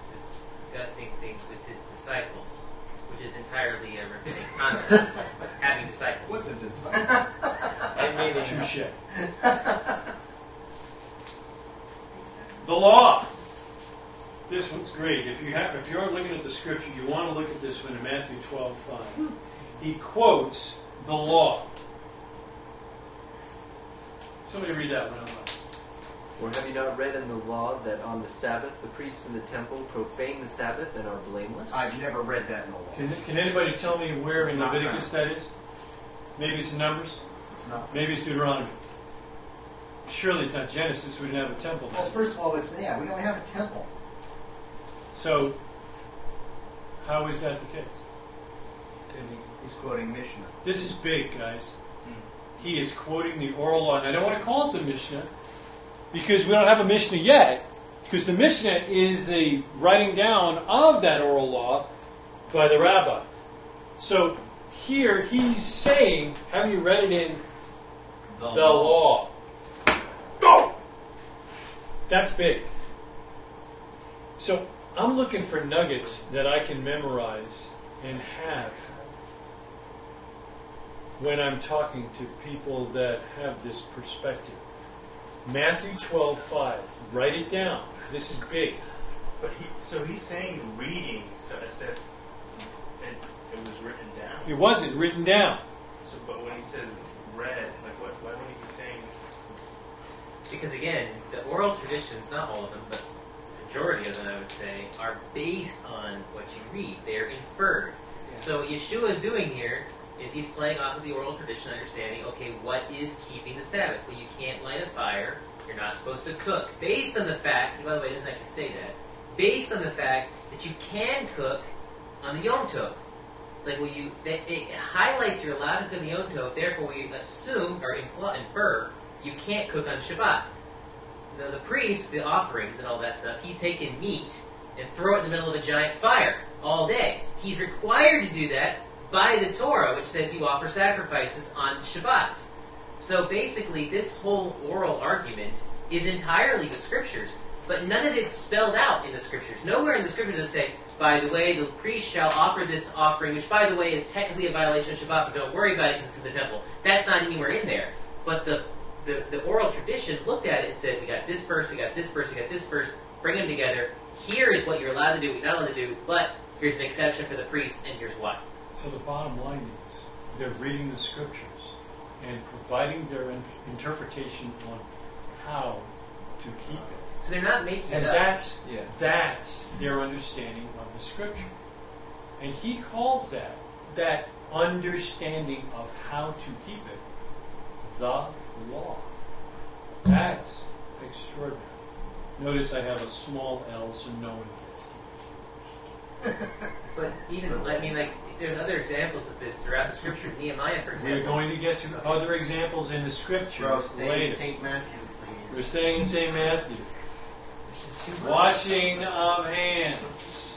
discussing things with his disciples, which is entirely a rabbinic concept, having disciples. What's a disciple? And meaning, Touche. The law. This one's great. If you have, if you're looking at the scripture, you want to look at this one in Matthew 12, 5. He quotes the law. Somebody read that one out loud. or have you not read in the law that on the Sabbath the priests in the temple profane the Sabbath and are blameless? I've never read that in the law. Can, can anybody tell me where It's in not Leviticus that is? Maybe it's in Numbers. It's not. Maybe it's Deuteronomy. Surely it's not Genesis. We didn't have a temple. Well, first of all, it's yeah. We don't have a temple. So, how is that the case? He's quoting Mishnah. This is big, guys. Hmm. He is quoting the oral law. And I don't want to call it the Mishnah because we don't have a Mishnah yet. Because the Mishnah is the writing down of that oral law by the rabbi. So here he's saying, have you read it in The the law. Go! That's big. So I'm looking for nuggets that I can memorize and have when I'm talking to people that have this perspective. Matthew 12, 5. Write it down. This is big. But he, so he's saying reading, so as if it's it was written down. It wasn't written down. So, but when he says read, like what? Why would he be saying? Because again, the oral traditions, not all of them, but the majority of them, I would say, are based on what you read. They're inferred. So what Yeshua is doing here is he's playing off of the oral tradition, understanding, okay, what is keeping the Sabbath? Well, you can't light a fire. You're not supposed to cook. Based on the fact, by the way, it doesn't actually say that. Based on the fact that you can cook on the Yom Tov. It's like, well, you that, it highlights you're allowed to cook on the Yom Tov. Therefore, we assume or impl- infer you can't cook on Shabbat. Now, the priest, the offerings and all that stuff, he's taking meat and throw it in the middle of a giant fire all day. He's required to do that by the Torah, which says you offer sacrifices on Shabbat. So basically, this whole oral argument is entirely the scriptures, but none of it's spelled out in the scriptures. Nowhere in the scripture does it say, by the way, the priest shall offer this offering, which, by the way, is technically a violation of Shabbat, but don't worry about it because it's in the temple. That's not anywhere in there. But the, the, the oral tradition looked at it and said, we got this verse, we got this verse, we got this verse, bring them together. Here is what you're allowed to do, what you're not allowed to do, but here's an exception for the priest, and here's why. So the bottom line is they're reading the scriptures and providing their in- interpretation on how to keep it. So they're not making And it up. that's Yeah. that's their understanding of the scripture. And he calls that that understanding of how to keep it the law. That's extraordinary. Notice I have a small L so no one gets confused. But even, I mean, like, there's other examples of this throughout the scripture. Nehemiah, for example. We're going to get to other examples in the scripture Bro, stay in later. St. Matthew, please. We're staying in St. Matthew. Washing of hands.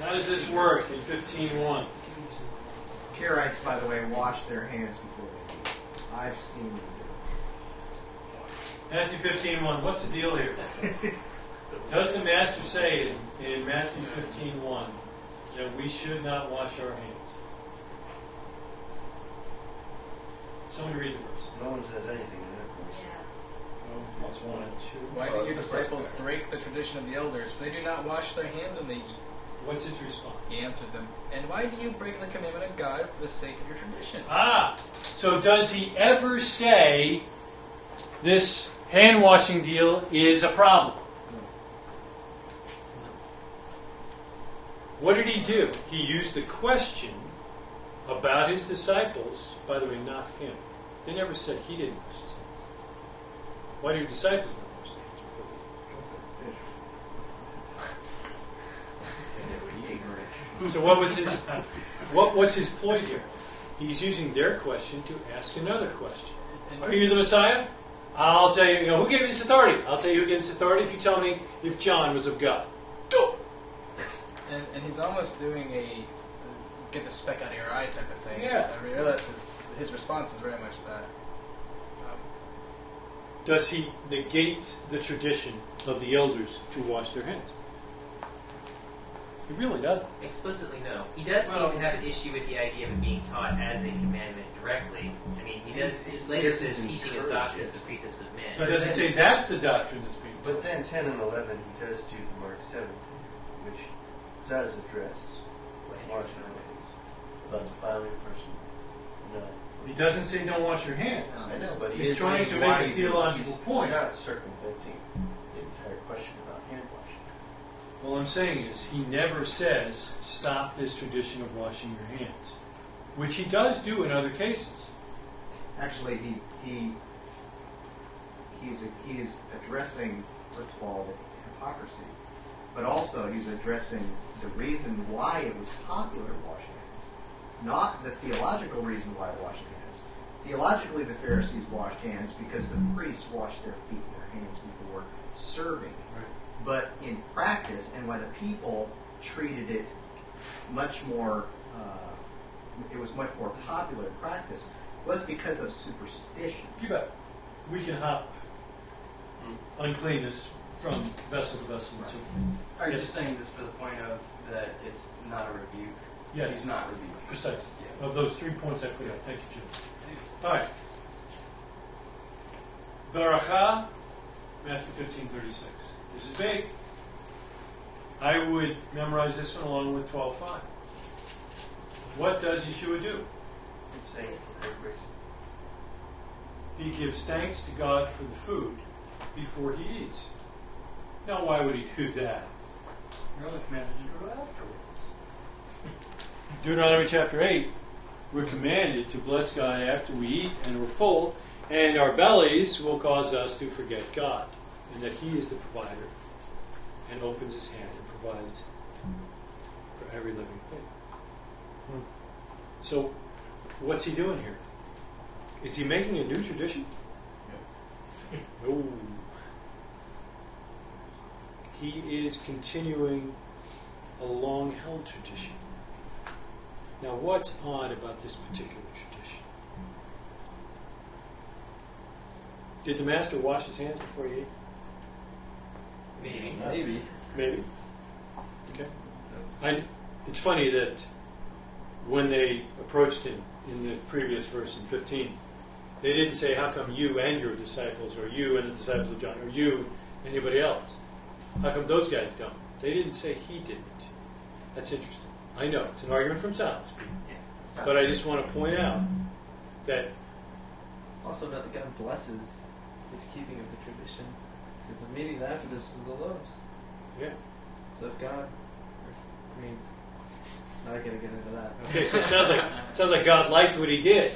How does this work in 15.1? Karaites, by the way, wash their hands before they eat. I've seen them do Matthew 15.1. What's the deal here? Does the Master say in, in Matthew 15.1 that we should not wash our hands? Somebody read the verse. No one says anything in that verse. Oh, that's one and two. Why Well, did your it's the disciples break the tradition of the elders? For they do not wash their hands when they eat. What's his response? He answered them, And why do you break the commandment of God for the sake of your tradition? Ah, so does he ever say this hand washing deal is a problem? What did he do? He used the question about his disciples, by the way, not him. They never said he didn't wash his hands. Why do your disciples not wash their hands before they eat? So what was his what was his point here? He's using their question to ask another question. Are you the Messiah? I'll tell you, you know, who gave you this authority? I'll tell you who gave this authority if you tell me if John was of God. Go! And, and he's almost doing a get the speck out of your eye type of thing. Yeah. I mean, that's his, his response is very much that. Um, Does he negate the tradition of the elders to wash their hands? He really doesn't. Explicitly, no. He does Well- seem to have an issue with the idea of it being taught as a commandment directly. I mean, he does it later says teaching his doctrines and precepts of men. But does it say that's the doctrine that's being taught? But then 10 and 11, he does do the Mark 7, which does address washing our hands. About defiling a person. No. He doesn't say don't wash your hands. I know, but he He's trying to saying make a theological he's point. not circumventing the entire question about hand washing. All I'm saying is he never says stop this tradition of washing your hands, which he does do in other cases. Actually, he he he's he's addressing first of all the hypocrisy, but also he's addressing the reason why it was popular to wash hands, not the theological reason why washing hands. Theologically, the Pharisees washed hands because the priests washed their feet and their hands before serving. But in practice, and why the people treated it much more, uh, it was much more popular in practice was because of superstition. You bet. We can hop hmm. uncleanness from vessel to vessel and so forth. Are you Yes. just saying this for the point of that it's not a rebuke? Yes. He's not rebuked. Precise. Of those three points I put out. Thank you, Jim. All right. Baracha, Matthew fifteen thirty six. This is big. I would memorize this one along with twelve five. What does Yeshua do? Thanks to their. He gives thanks to God for the food before he eats. Now, why would he do that? You're only commanded to do it afterwards. Deuteronomy chapter 8, we're commanded to bless God after we eat and we're full, and our bellies will cause us to forget God, and that He is the provider and opens His hand and provides for every living thing. So, what's He doing here? Is He making a new tradition? No. He is continuing a long held tradition. Now, what's odd about this particular tradition? Did the master wash his hands before he ate? Maybe. Maybe. Maybe. Okay. I, it's funny that when they approached him in the previous verse in 15, they didn't say, How come you and your disciples, or you and the disciples of John, or you, anybody else? How come those guys don't? They didn't say he didn't. That's interesting. I know, it's an argument from silence, but I just want to point out that Also, that the God blesses his keeping of the tradition. Because the immediately after this is the loaves. Yeah. So if God, if, I mean, not gonna get into that. Okay, so it sounds like sounds like God liked what he did.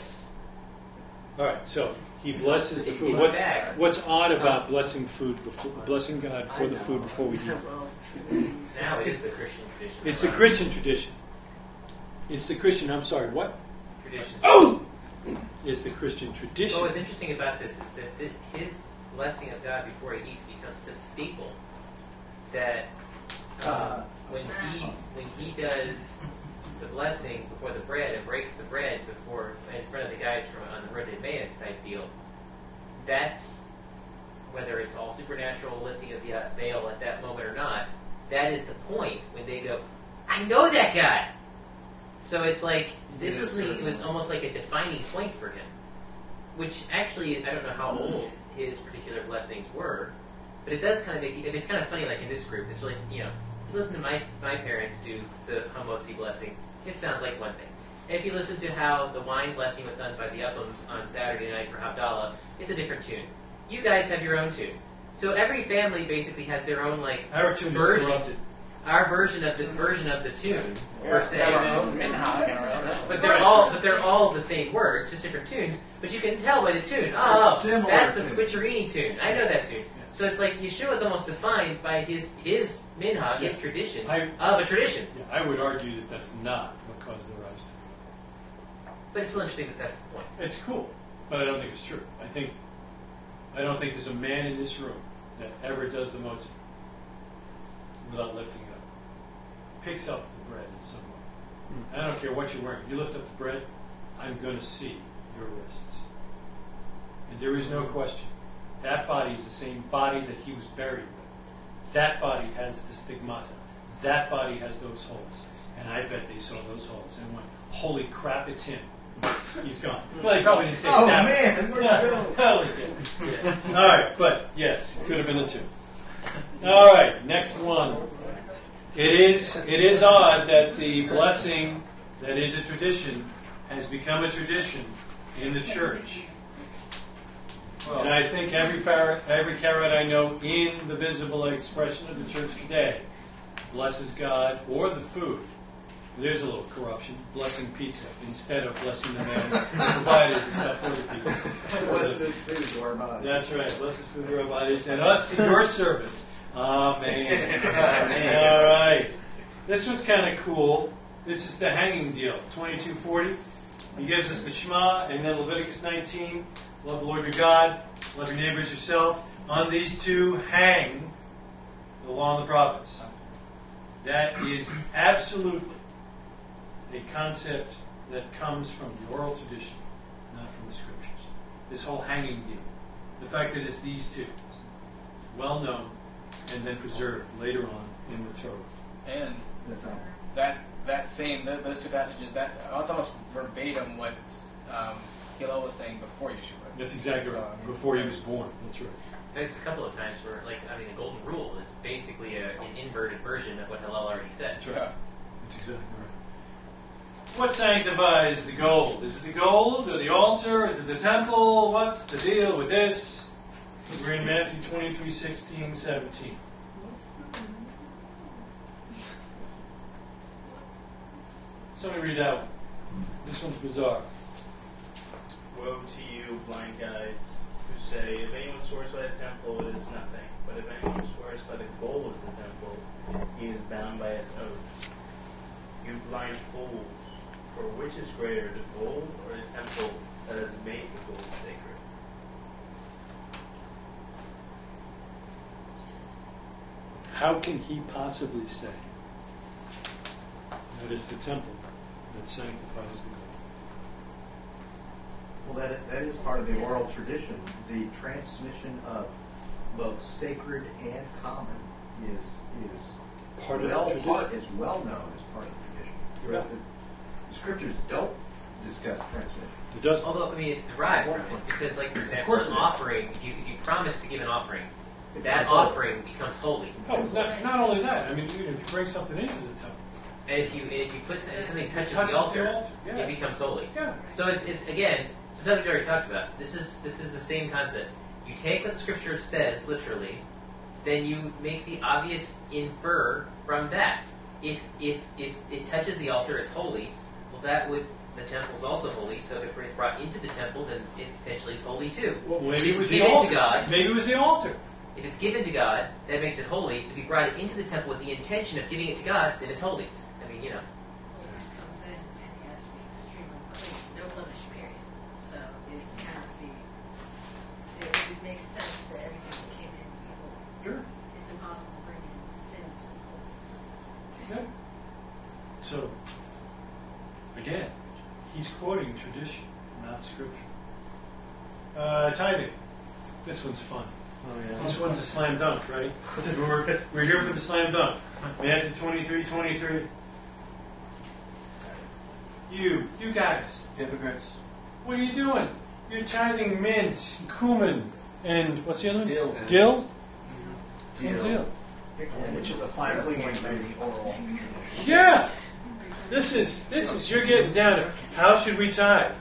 All right, so he blesses the food. What's what's odd about blessing food before blessing God for the food before we eat? Now it is the Christian tradition. It's the Christian tradition. It's the Christian. I'm sorry. What? tradition. Oh, is the Christian tradition? Well, what's interesting about this is that th- his blessing of God before he eats becomes such a staple that um, Uh, when he when he does the blessing before the bread and breaks the bread before in front of the guys from on the road to Emmaus type deal, that's whether it's all supernatural lifting of the uh, veil at that moment or not. That is the point when they go, I know that guy. So it's like this was it was almost like a defining point for him, which actually I don't know how old his particular blessings were, but it does kind of make it. it's kind of funny. Like in this group, it's really you know, you listen to my my parents do the Hamotzi blessing, it sounds like one thing. If you listen to how the wine blessing was done by the Uphams on Saturday night for Havdalah, it's a different tune. You guys have your own tune. So every family basically has their own like Our tune is version. corrupted. Our version of the version of the tune per se. Our own minhag and our own- But they're all but they're all the same words, just different tunes. But you can tell by the tune. Oh, that's the tune. switcherini tune. I know that tune. So it's like Yeshua is almost defined by his his minhag, his tradition I- of a tradition. Yeah, I would argue that that's not what caused the rise. But it's still interesting that that's the point. It's cool, but I don't think it's true. I think I don't think there's a man in this room that ever does the Motzi without lifting it up. Picks up the bread in some way. Hmm. And I don't care what you're wearing. You lift up the bread, I'm going to see your wrists. And there is no question. That body is the same body that he was buried with. That body has the stigmata. That body has those holes. And I bet they saw those holes and went, holy crap, it's him. He's gone. Well, they probably didn't say Oh, that. man, where'd Yeah, hell, he did. Yeah. All right, but yes, could have been a two. All right, next one. It is it is odd that the blessing that is a tradition has become a tradition in the church. And I think every every carrot I know in the visible expression of the church today blesses God or the food. There's a little corruption, blessing pizza instead of blessing the man who provided the stuff for the pizza. Bless this food to our body. That's right. Bless us through our bodies and us to your service. Amen. Amen. All right. This one's kind of cool. This is the hanging deal. 2240. He gives us the Shema and then Leviticus 19. Love the Lord your God. Love your neighbors yourself. On these two hang the law and the prophets. That is absolutely a concept that comes from the oral tradition, not from the scriptures. This whole hanging deal, the fact that it's these two, well known, and then preserved later on in the Torah. And that that same those two passages that it's almost verbatim what um, Hillel was saying before Yeshua. That's exactly So, right. I mean, uh, Before he was born. That's right. There's a couple of times where, like, I mean, the golden rule is basically a, an inverted version of what Hillel already said. That's right. That's exactly right. What sanctifies the gold? Is it the gold or the altar? Is it the temple? What's the deal with this? We're in Matthew 23, 16, 17. Somebody read that one. This one's bizarre. Woe to you, blind guides, who say, If anyone swears by the temple, it is nothing. But if anyone swears by the gold of the temple, he is bound by his oath. You blind fools, for which is greater, the gold or the temple that has made the gold sacred? How can he possibly say that it's the temple that sanctifies the? Well, that, that is part of the oral tradition. The transmission of both sacred and common is is Part of well the tradition. part is well known as part of the tradition. Whereas Yeah. the scriptures don't discuss transmission. It does. Although, I mean, it's derived from it because, like, for example, course an offering, if you, if you promise to give an offering, It that becomes holy. offering becomes holy. Oh, not, not only that. I mean, even if you bring something into the temple, And if you if you put something touches, touches the altar, the altar, yeah. it becomes holy. yeah. So it's it's again, it's something we already talked about. This is this is the same concept. You take what the scripture says literally, then you make the obvious infer from that. If if if it touches the altar, it's holy. Well, that would the temple's also holy. So if it's brought into the temple, then it potentially is holy too. Well, maybe it was the altar. God, Maybe it was the altar. if it's given to God, that makes it holy. So if you brought it into the temple with the intention of giving it to God, then it's holy. I mean, you know. Just comes in and he has to be extremely clean, no blemish, period. So it cannot be, it, it makes sense that everything that came in be. Sure. It's impossible to bring in sins and holiness. Yeah. So, again, he's quoting tradition, not scripture. Uh, tithing. This one's fun. Oh, This one's a slam dunk, right? We're, we're here for the slam dunk. Matthew 23, 23. You, you guys, Hypocrites. what are you doing? You're tithing mint, cumin, and what's the other one? Dill. Dill? Dill. Dill. Which is a fine point the oral. Yeah. This is this is you're getting down to how should we tithe?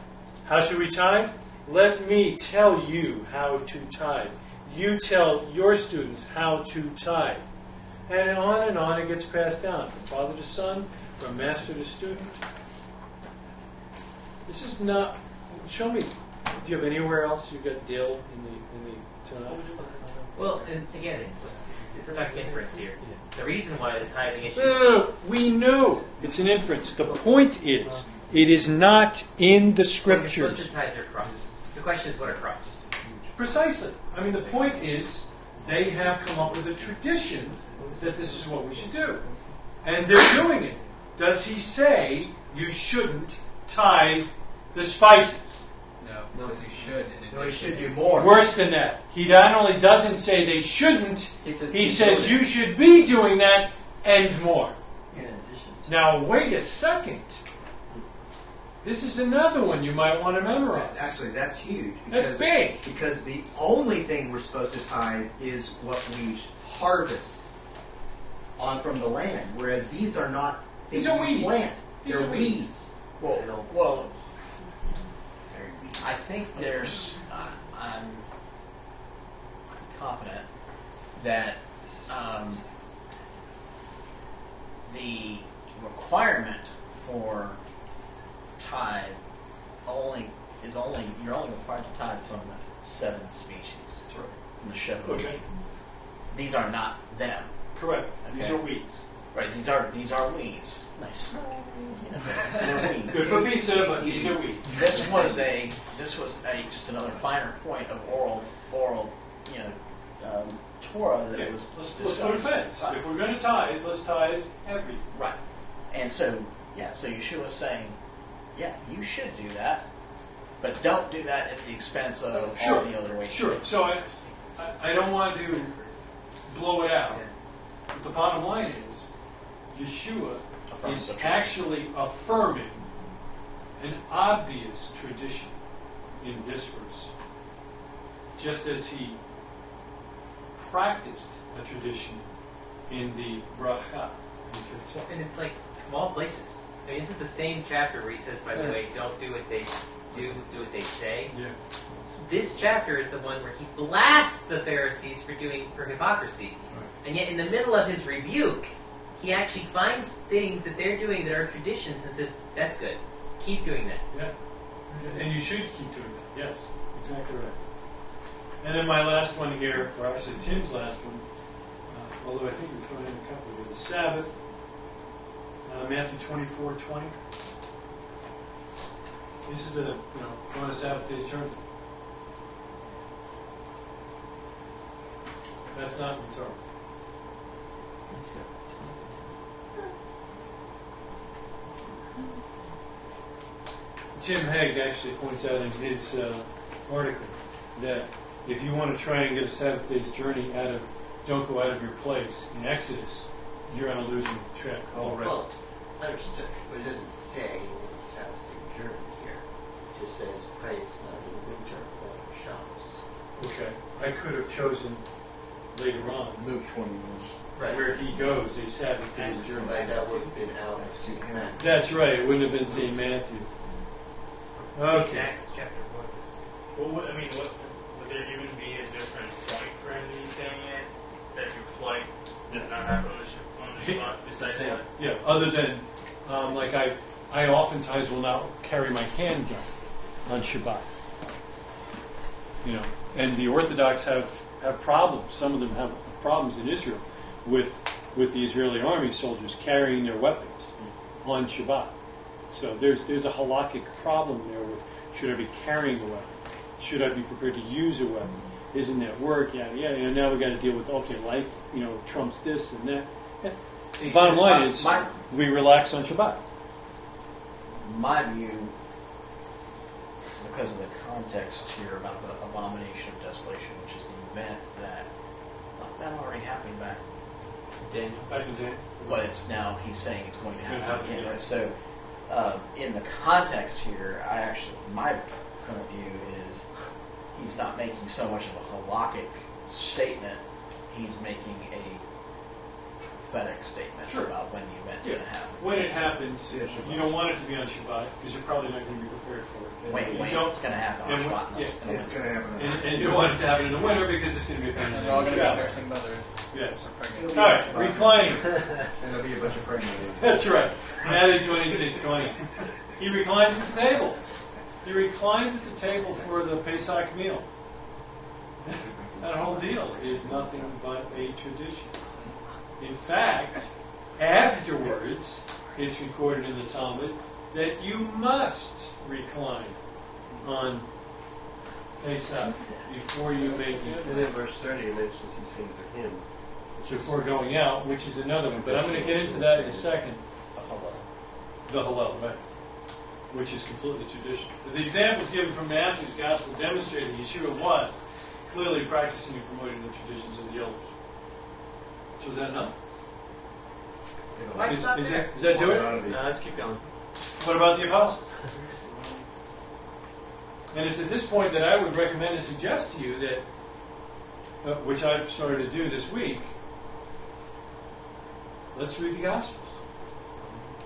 How should we tithe? Let me tell you how to tithe. You tell your students how to tithe. And on and on it gets passed down from father to son, from master to student. This is not show me do you have anywhere else you've got dill in the in? Well, and again, it's, it's, we're talking inference here. The reason why the tithing issue. No, no, no. We know it's an inference. The point is, it is not in the Well, you're supposed scriptures. to tithe their crops. The question is, what are crops? Precisely. I mean, the point is, they have come up with a tradition that this is what we should do. And they're doing it. Does he say you shouldn't tithe the spices? No, because you should. No, he should do more. Worse than that. He not only doesn't say they shouldn't, He says, he says doing you should be doing that and more. In addition Now, wait a second. This is another one you might want to memorize. Actually, that's huge. That's Because, big. Because the only thing we're supposed to tithe is what we harvest on from the land, whereas these are not These things are you weeds. plant. These They're are weeds. weeds. Well, well, I think there's. Uh, I'm confident that um, the requirement for tithe only is only you're only required to tithe from the seven species from the Shepherd. Okay. These are not them. Correct. These are weeds. Right, these are these are weeds. Nice. They're weeds. Good for pizza, but these are weeds. This was a this was a just another finer point of oral oral you know um, Torah that Okay, was let's, let's put a discussed. fence. Right. If we're going to tithe, let's tithe everything. Right, and so yeah, so Yeshua was saying, yeah, you should do that, but don't do that at the expense of Sure. all the other ways. Sure. So I, I, I don't want to blow it out. But the bottom line is, Yeshua Affirms is actually affirming an obvious tradition in this verse, just as he practiced a tradition in the bracha in 15. And it's like of all places. I mean, isn't the same chapter where he says, by the Yeah. way, don't do what they do, do what they say. Yeah. This chapter is the one where he blasts the Pharisees for doing for hypocrisy, and yet in the middle of his rebuke, he actually finds things that they're doing that are traditions and says, "That's good. Keep doing that." Yeah. And you should keep doing that. Yes, exactly right. And then my last one here, or actually Tim's last one, uh, although I think we've thrown in a couple here, the Sabbath, uh, Matthew 24, 20. This is the, you know, go on a Sabbath day's journey. That's not in the Torah. Tim Hegg actually points out in his uh, article that if you want to try and get a Sabbath day's journey out of, don't go out of your place in Exodus, you're on a losing track already. Well, understood, but it doesn't say any Sabbath day journey here. It just says pray it's not in the winter or Shabbos. Okay, I could have chosen later on Luke 21. Where he goes a Sabbath day's journey. Like that would have been out of St. Matthew. That's right. It wouldn't have been St. Matthew. Okay. Acts chapter one. Well, what, I mean, what, would there even be a different point for him to be saying it? That your flight does not happen on the ship on the spot besides that? Yeah. Other than, um, like I, I oftentimes will not carry my handgun on Shabbat. You know, and the Orthodox have have problems. Some of them have problems in Israel with with the Israeli army soldiers carrying their weapons hmm. on Shabbat. So there's there's a halakhic problem there with should I be carrying a weapon? Should I be prepared to use a weapon? Hmm. Isn't that work? Yeah, yeah. And now we got to deal with okay, life you know trumps this and that. Yeah. You Bottom line My- is my- we relax on Shabbat. my view, because of the context here about the abomination of desolation, which is the event that that already happened back, Daniel. I can take. but it's now he's saying it's going to happen happen again. Right? So, uh, in the context here, I actually my current view is he's not making so much of a halakhic statement; he's making a prophetic statement Sure. about when the event's Yeah. going to happen. When it happens, Yeah, Shabbat. you don't want it to be on Shabbat because you're probably not going to be prepared for it. Wait, you wait, don't, it's going to happen on and when- Shabbat. in this- in It's this- going to happen. and, and you don't want it to happen in the winter because it's going to be a pain in And the they're all going to be travel. nursing mothers Yes. or pregnant. It'll All be right, Shabbat. reclining. And there'll be a bunch of pregnant ladies. That's right. Matthew 26, 20. He reclines at the table. He reclines at the table for the Pesach meal. That whole deal is nothing but a tradition. In fact, afterwards, it's recorded in the Talmud that you must recline on Pesach before you make it. And in verse 30, it mentions he sings a hymn. before going out, which is another one. But I'm going to get into that in a second. Hello. The Hallel, right? Which is completely traditional. The examples given from Matthew's gospel demonstrate that Yeshua was clearly practicing and promoting the traditions of the elders. So is that enough? Why Is, stop is there? that, does that do it? Ought to be. Uh, let's keep going. What about the apostles? And it's at this point that I would recommend and suggest to you that, uh, which I've started to do this week, let's read the Gospels.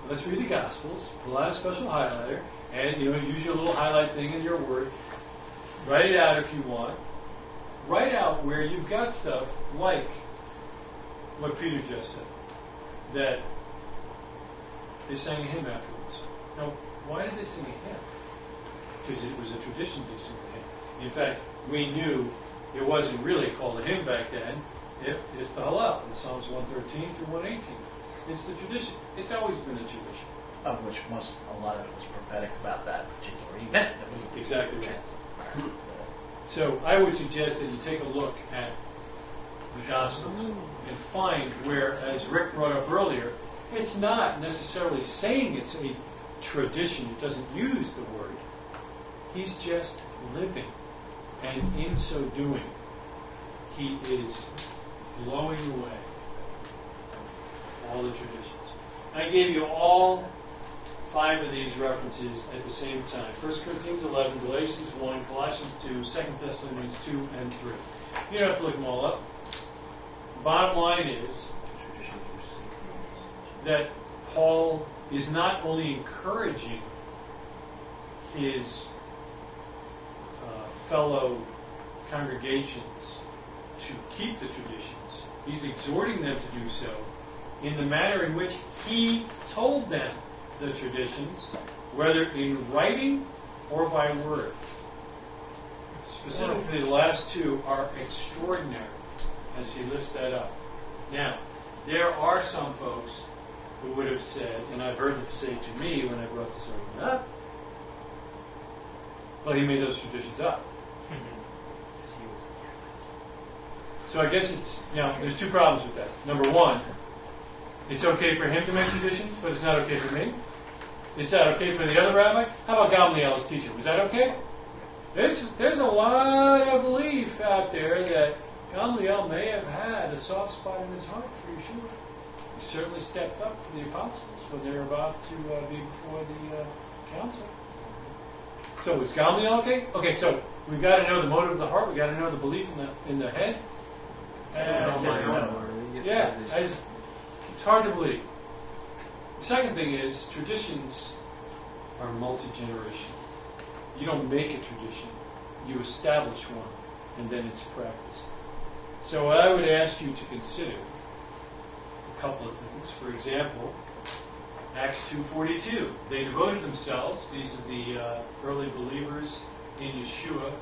Let's read the Gospels, pull out a special highlighter, and you know, use your little highlight thing in your word. Write it out if you want. Write out where you've got stuff like what Peter just said, that they sang a hymn afterwards. Now, why did they sing a hymn? Because it was a tradition to sing a hymn. In fact, we knew it wasn't really called a hymn back then. It, it's the Hallel in Psalms 113 through 118. It's the tradition. It's always been a tradition. Of which most, a lot of it was prophetic about that particular event that was Exactly right. So, So I would suggest that you take a look at the Gospels and find where, as Rick brought up earlier, it's not necessarily saying it's a tradition. It doesn't use the word. He's just living. And in so doing, he is blowing away all the traditions. I gave you all five of these references at the same time 1 Corinthians 11, Galatians 1, Colossians 2, 2 Thessalonians 2, and 3. You don't have to look them all up. Bottom line is that Paul is not only encouraging his uh, fellow congregations to keep the traditions, he's exhorting them to do so in the manner in which he told them the traditions, whether in writing or by word. Specifically, the last two are extraordinary as he lifts that up. Now, there are some folks who would have said, and I've heard them say to me when I brought this argument up, well, he made those traditions up. So I guess it's, you know, there's two problems with that. Number one, it's okay for him to make traditions, but it's not okay for me. Is that okay for the other rabbi? How about Gamliel as teacher? Was that okay? There's, there's a lot of belief out there that Gamliel may have had a soft spot in his heart for Yeshua. He certainly stepped up for the apostles when they were about to uh, be before the uh, council. So is Gamliel okay? Okay, so we've got to know the motive of the heart. We've got to know the belief in the in the head. And, yeah, I just, it's hard to believe. The second thing is traditions are multi generational. You don't make a tradition, you establish one, and then it's practiced. So I would ask you to consider a couple of things. For example, Acts 2.42. They devoted themselves, these are the uh, early believers in Yeshua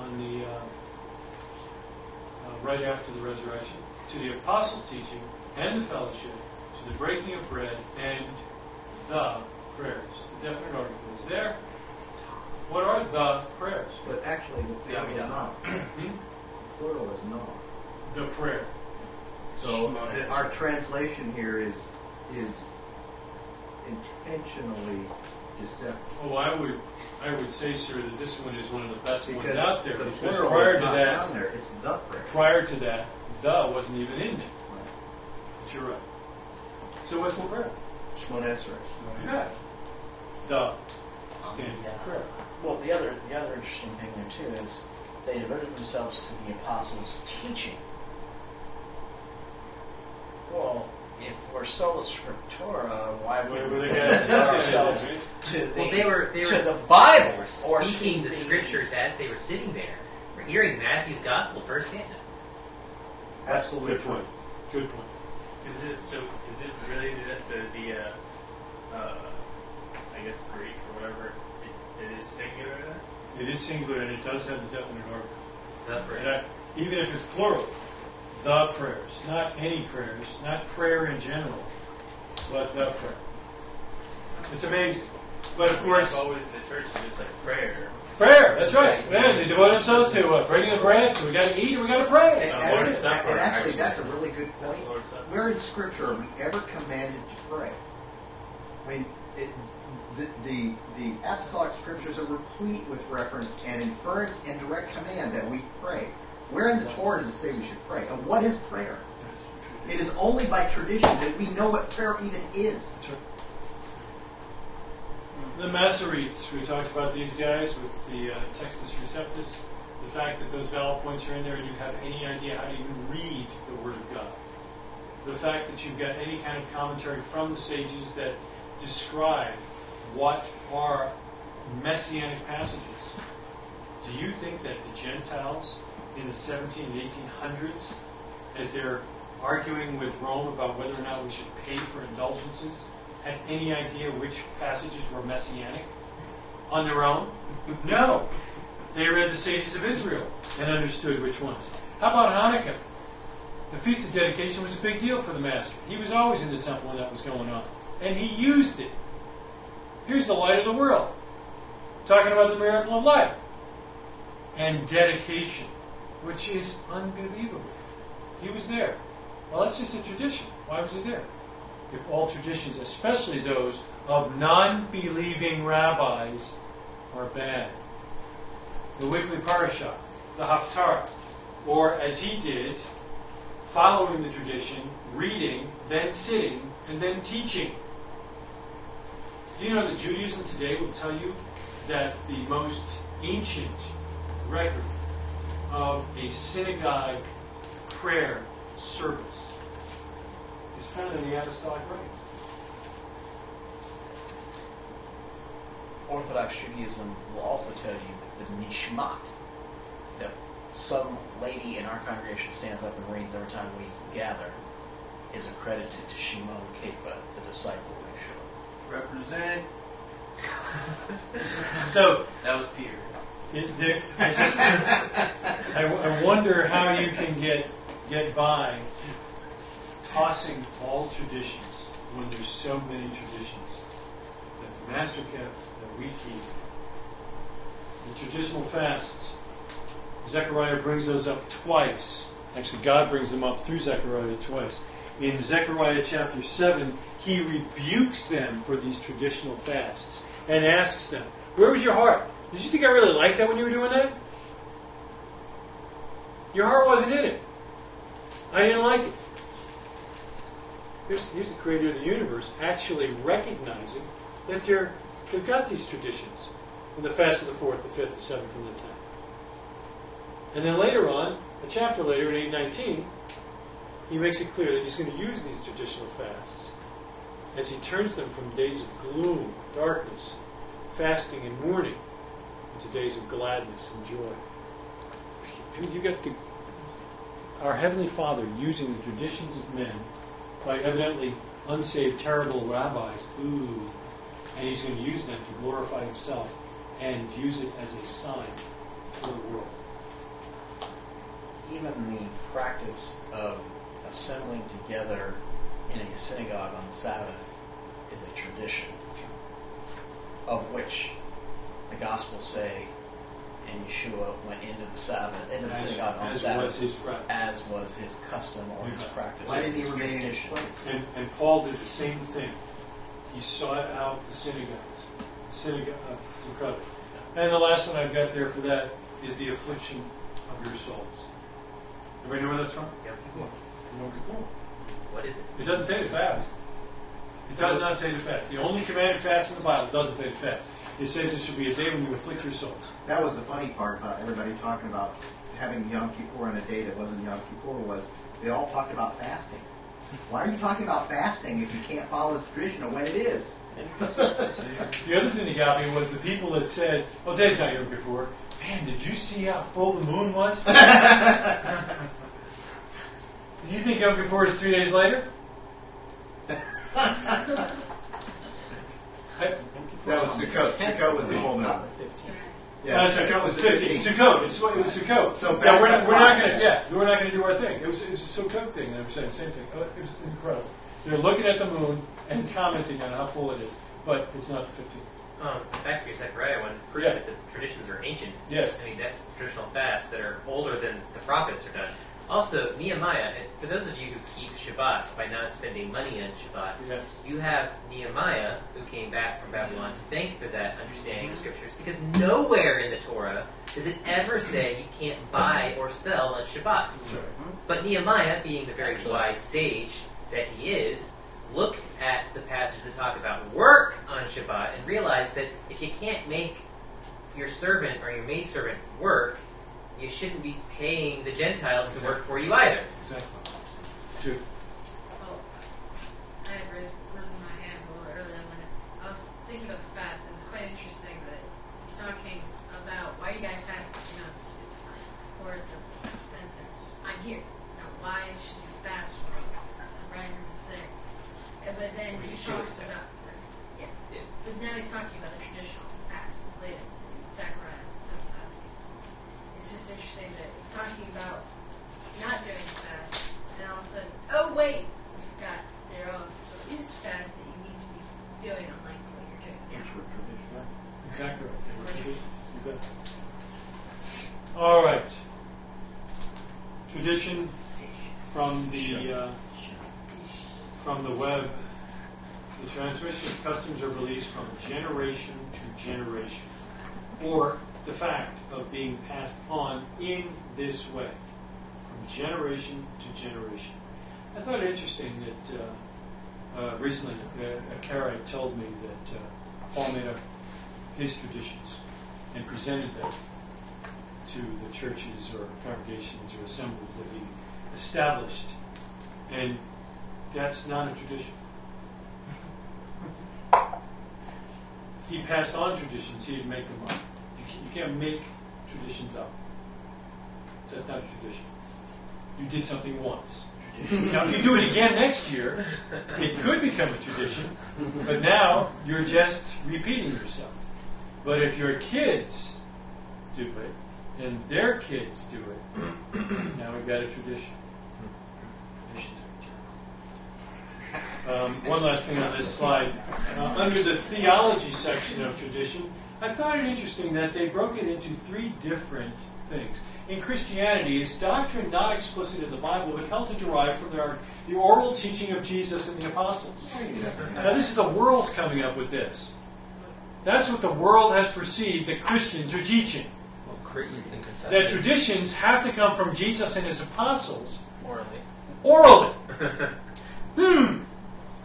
on the uh, uh, right after the resurrection, to the apostles' teaching and the fellowship, to the breaking of bread and the prayers. The definite article is there. What are the prayers? But actually, the Yeah, plural yeah. is not. Plural is not. The prayer. So the, uh, our translation here is is intentionally deceptive. Oh, I would, I would say, sir, that this one is one of the best ones Because out there. the Because plural prior is to not that, found there. It's the prayer. prior to that, the wasn't even in there. But you're right. So what's the prayer? Shmona Esrei. Yeah. The standing prayer. Well, the other the other interesting thing there too is they devoted themselves to the apostles' teaching. Well, if we're sola scriptura, why Why would would we they devote have ourselves to the Well, they were they to were the Bible they or were speaking the the scriptures as they were sitting there. We're hearing Matthew's gospel firsthand. Absolutely Good point. Good point. Is it so? Is it really that the, the uh, uh, I guess Greek or whatever? It, it is singular. Then? It is singular and it does have the definite article. The And prayer. I, even if it's plural, the prayers, not any prayers, not prayer in general, but the prayer. It's amazing. But of course, Like always in the church is just like prayer. prayer, that's right. Man, they devote themselves to uh, breaking the bread, so we got to eat and we got to pray. And- Lord's and- Supper, and actually, actually. that's a really good That's point. the Lord's Supper. Where in Scripture are we ever commanded to pray? I mean, it, the, the the apostolic scriptures are replete with reference and inference and direct command that we pray. Where in the Torah does it say we should pray? And what is prayer? It is only by tradition that we know what prayer even is. The Masoretes, we talked about these guys with the uh, Textus Receptus, the fact that those vowel points are in there and you have any idea how to even read the Word of God. The fact that you've got any kind of commentary from the sages that describe what are messianic passages. Do you think that the Gentiles in the 17 and 1800s, as they're arguing with Rome about whether or not we should pay for indulgences, had any idea which passages were messianic on their own? No. They read the sages of Israel and understood which ones. How about Hanukkah? The Feast of Dedication was a big deal for the Master. He was always in the temple when that was going on. And he used it. Here's the light of the world. Talking about the miracle of light. And dedication, which is unbelievable. He was there. Well, that's just a tradition. Why was he there? If all traditions, especially those of non believing rabbis, are bad. the weekly parashah, the Haftarah, or as he did, following the tradition, reading, then sitting, and then teaching. Do you know that Judaism today will tell you that the most ancient record of a synagogue prayer service is found in the Apostolic Writings? Orthodox Judaism will also tell you that the nishmat, that some lady in our congregation stands up and reads every time we gather, is accredited to Shimon Kefa, the disciple. Represent. So That was Peter. It, there, I, just, I, I wonder how you can get get by tossing all traditions when there's so many traditions that the master kept that we keep. The traditional fasts, Zechariah brings those up twice. Actually, God brings them up through Zechariah twice. In Zechariah chapter 7, he rebukes them for these traditional fasts and asks them, Where was your heart? Did you think I really liked that when you were doing that? Your heart wasn't in it. I didn't like it. Here's, here's the creator of the universe actually recognizing that they're, they've got these traditions in the fast of the fourth, the fifth, the seventh, and the tenth. And then later on, a chapter later in 819, he makes it clear that he's going to use these traditional fasts as he turns them from days of gloom, darkness, fasting, and mourning into days of gladness and joy. I mean, you get the, our Heavenly Father using the traditions of men by evidently unsaved, terrible rabbis. Ooh. And he's going to use them to glorify himself and use it as a sign for the world. Even the practice of assembling together in a synagogue on the Sabbath is a tradition of which the Gospels say, and Yeshua went into the Sabbath, into the As- synagogue on as Sabbath, was his as was his custom or his practice. Why didn't he remain in his place? And, and Paul did the same thing. He sought out the synagogues, synagogue, uh, And the last one I've got there for that is the affliction of your souls. Everybody know where that's from? Yom Kippur. Yom Kippur. What is it? It doesn't say to fast. It does not say to fast. The only commanded fast in the Bible doesn't say to fast. It says it should be a day when you afflict your souls. That was the funny part about everybody talking about having Yom Kippur on a day that wasn't Yom Kippur was they all talked about fasting. Why are you talking about fasting if you can't follow the tradition of when it is? The other thing that got me was the people that said, well, today's not Yom Kippur. Man, did you see how full the moon was? Do you think Yom Kippur is three days later? That was Sukkot. Sukkot was the full moon. Yeah, Uh, Sukkot was the 15. 15th. Sukkot. It's, it was Sukkot. So yeah, back we're not, we're not going to. Yeah, we're not going to do our thing. It was, it was a Sukkot thing. They were saying the same thing. Oh, It was incredible. They're looking at the moon and commenting on how full it is, but it's not the 15th. Um, back to your Zechariah one, prove Yeah. that the traditions are ancient. Yes. I mean, that's traditional fasts that are older than the prophets are done. Also, Nehemiah, for those of you who keep Shabbat by not spending money on Shabbat, Yes. you have Nehemiah who came back from Babylon to thank for that understanding of mm-hmm. scriptures because nowhere in the Torah does it ever say you can't buy or sell on Shabbat. Sorry. But Nehemiah, being the very wise sage that he is, looked at the passages that talk about work on Shabbat and realized that if you can't make your servant or your maidservant work, you shouldn't be paying the Gentiles to work for you either. Exactly. Jude. Well, I had raised, risen my hand a little earlier when I was thinking about the fast, and it's quite interesting that he's talking about why you guys fast. You know, it's, it's or it doesn't make sense. And I'm here. Now, why should you fast for Brian was there? Uh, But then he Yeshua talks fast. about, yeah. Yeah. But now he's talking about the traditional fasts later, Zechariah 75. It's just interesting that he's talking about not doing the fast, and all of a sudden, oh wait, we forgot. There also is fast that you need to be doing, unlike what you're doing now. Exactly right. All right. Tradition from the uh, from the web. The transmission of customs are released from generation to generation, or the fact of being passed on in this way, from generation to generation. I thought it interesting that uh, uh, recently uh, a Karaite told me that uh, Paul made up his traditions and presented them to the churches or congregations or assemblies that he established, and that's not a tradition. he passed on traditions, he didn't make them up. Can't, make traditions up. That's not a tradition. You did something once. now, if you do it again next year, it could become a tradition, but now you're just repeating yourself. But if your kids do it, and their kids do it, now we've got a tradition. Traditions are terrible. Um, one last thing on this slide. Uh, under the theology section of tradition, I thought it interesting that they broke it into three different things. In Christianity, is doctrine not explicit in the Bible, but held to derive from their, the oral teaching of Jesus and the apostles? Now, this is the world coming up with this. That's what the world has perceived that Christians are teaching. Well, Cretans and That traditions have to come from Jesus and his apostles Orally. orally. Hmm.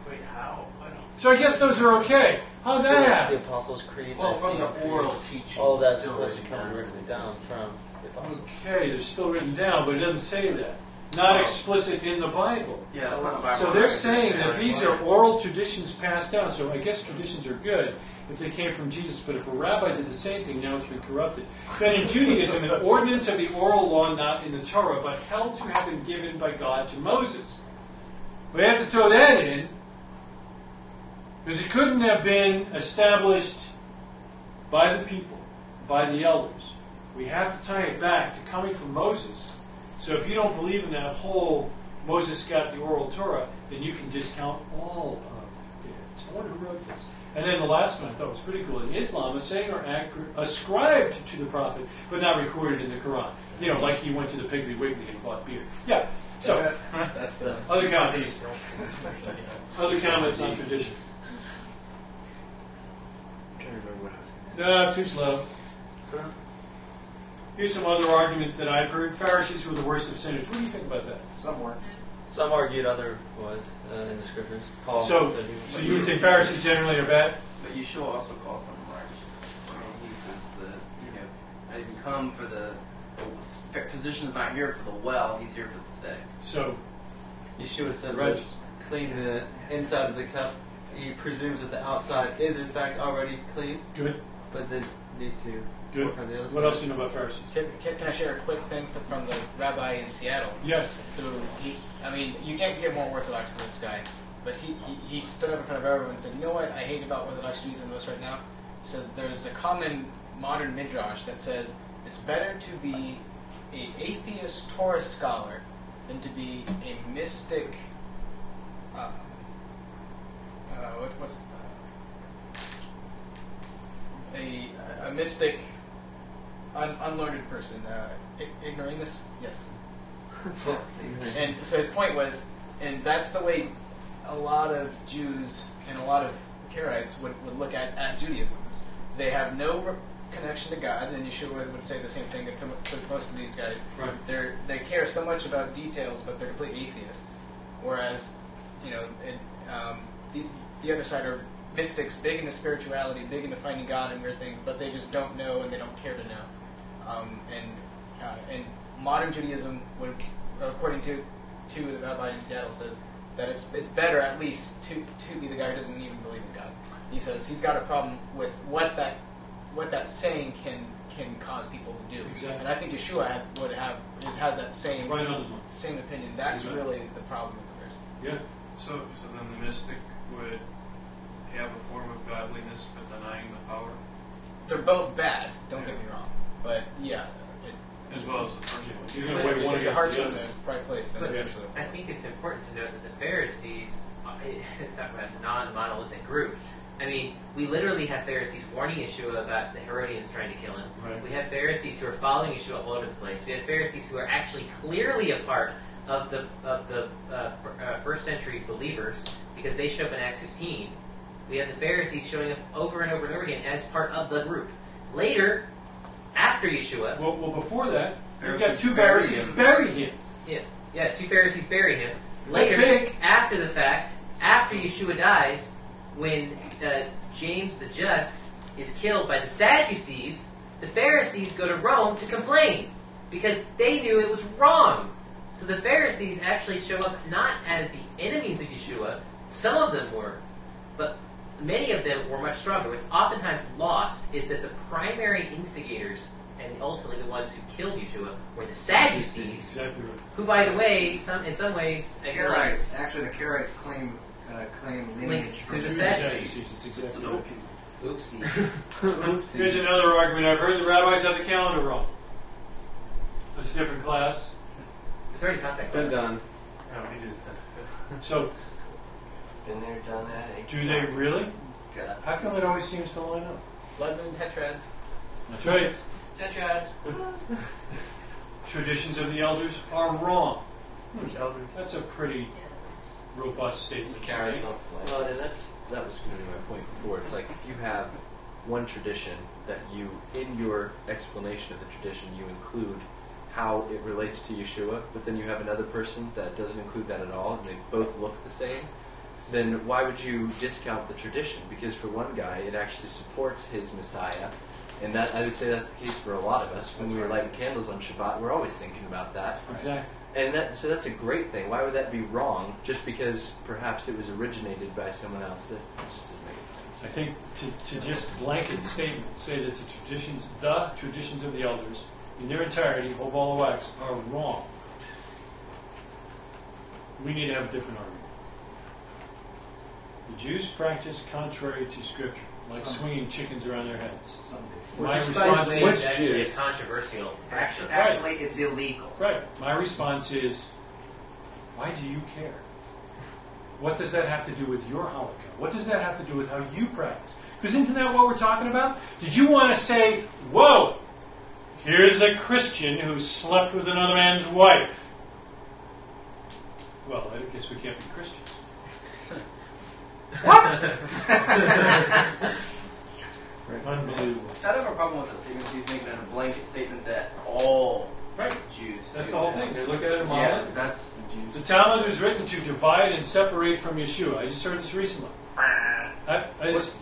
Wait, how? I don't. So I guess those are okay. How'd that The happen? Apostles' Creed. Oh, well, Nicene from the Creed. oral teaching. All of that's supposed to written come down. written down from the apostles. Okay, they're still written down, but it doesn't say that. Not oh. explicit in the Bible. Yeah, it's not Bible. So they're saying that these are oral traditions passed down. So I guess traditions are good if they came from Jesus. But if a rabbi did the same thing, now it's been corrupted. Then in Judaism, an ordinance of the oral law not in the Torah, but held to have been given by God to Moses. We have to throw that in because it couldn't have been established by the people, by the elders. We have to tie it back to coming from Moses. So if you don't believe in that whole Moses got the oral Torah, then you can discount all of it. I wonder who wrote this. And then the last one I thought was pretty cool. In Islam, a saying or act ascribed to the prophet, but not recorded in the Quran. You know, like he went to the Piggly Wiggly and bought beer. Yeah. So, That's the. other comments? Other comments on tradition? No, too slow. Here's some other arguments that I've heard. Pharisees were the worst of sinners. What do you think about that? somewhere. Some argued otherwise uh, in the scriptures. Paul So, said he was so you would say Pharisees generally are bad? But you Yeshua also calls them righteous. I mean, he says the you know I didn't come for the, the physician's not here for the well; he's here for the sick. So, Yeshua says that righteous. clean the inside of the cup. He presumes that the outside is in fact already clean, Good. But they need to Good. work on the other What side. else do you know about Pharisees? Can, can, can I share a quick thing from, from the rabbi in Seattle? Yes. Who he, I mean, you can't get more orthodox than this guy. But he, he, he stood up in front of everyone and said, "You know what I hate about Orthodox Judaism most right now? He says there's a common modern midrash that says it's better to be a atheist Torah scholar than to be a mystic. Uh, uh, what, what's a a mystic, un, unlearned person, uh, I- ignoramus? Yes. And so his point was, and that's the way a lot of Jews and a lot of Karaites would, would look at, at Judaism. It's- They have no re- connection to God, and Yeshua would say the same thing to, to most of these guys. Right. They're, they care so much about details, but they're complete atheists. Whereas, you know, it, um, the, the other side are mystics, big into spirituality, big into finding God and weird things, but they just don't know and they don't care to know. Um, and uh, and modern Judaism, would, according to to the rabbi in Seattle, says that it's it's better at least to to be the guy who doesn't even believe in God. He says he's got a problem with what that what that saying can can cause people to do. Exactly. And I think Yeshua would have is, has that same Right on the money. same opinion. That's Amen. really the problem with the verse. Yeah. So, so then the mystic would have a form of godliness but denying the power, They're both bad. Don't get me wrong, but yeah, it, as well as the first one. You're going to weigh one if your against heart's the in other. the right place, then But eventually. I think it's important to note that the Pharisees, uh, talk about the non-monolithic group. I mean, we literally have Pharisees warning Yeshua about the Herodians trying to kill him. Right. We have Pharisees who are following Yeshua all over the place. We have Pharisees who are actually clearly a part of the of the uh, fir- uh, first century believers because they show up in Acts 15. We have the Pharisees showing up over and over and over again as part of the group. Later, after Yeshua. Well, well before that, you've got Pharisees two bury Pharisees him. bury him. Yeah, yeah. Two Pharisees bury him. Later, after the fact, after Yeshua dies, when uh, James the Just is killed by the Sadducees, the Pharisees go to Rome to complain because they knew it was wrong. So the Pharisees actually show up not as the enemies of Yeshua. Some of them were, but many of them were much stronger. What's oftentimes lost is that the primary instigators and ultimately the ones who killed Yeshua were the Sadducees, Exactly who, by the way, some in some ways, I feel like- Karaites. Actually, the Karaites claim uh, claim lineage from to the Judas. Sadducees. It's exactly right. Oopsie. Here's another argument. I've heard the rabbis have the calendar wrong. That's a different class. It's already contact. Been done. No, we just- So, Been there, done that. do they really? God. How come it always seems to line up? Blood moon tetrads. That's right. Tetrads. Traditions of the elders are wrong. Which elders? That's a pretty robust statement. to Carries make. on. Well, and that's that was going to be my point before. It's like if you have one tradition that you, in your explanation of the tradition, you include how it relates to Yeshua, but then you have another person that doesn't include that at all, and they both look the same. Then why would you discount the tradition? Because for one guy, it actually supports his Messiah, and that I would say that's the case for a lot of us. When That's we were right. lighting candles on Shabbat, we're always thinking about that. Exactly. And that, so that's a great thing. Why would that be wrong? Just because perhaps it was originated by someone else? That just doesn't make sense. I think to, to just blanket statement, say that the traditions, the traditions of the elders, in their entirety, whole ball of wax, are wrong. We need to have a different argument. The Jews practice contrary to Scripture, like Some- swinging chickens around their heads. Some. My Which, by the response way, is is actually a Jews? controversial Actually, practice. actually, it's illegal. right. My response is, why do you care? What does that have to do with your holocaust? What does that have to do with how you practice? Because isn't that what we're talking about? Did you want to say, whoa, here's a Christian who slept with another man's wife? Well, I guess we can't be Christians. Unbelievable. I don't have a problem with that statement. He's making it a blanket statement that all Right. Jews. That's do the whole thing. They look at it and Yeah, model it. that's The Talmud was written to divide and separate from Yeshua. I just heard this recently. I, I just,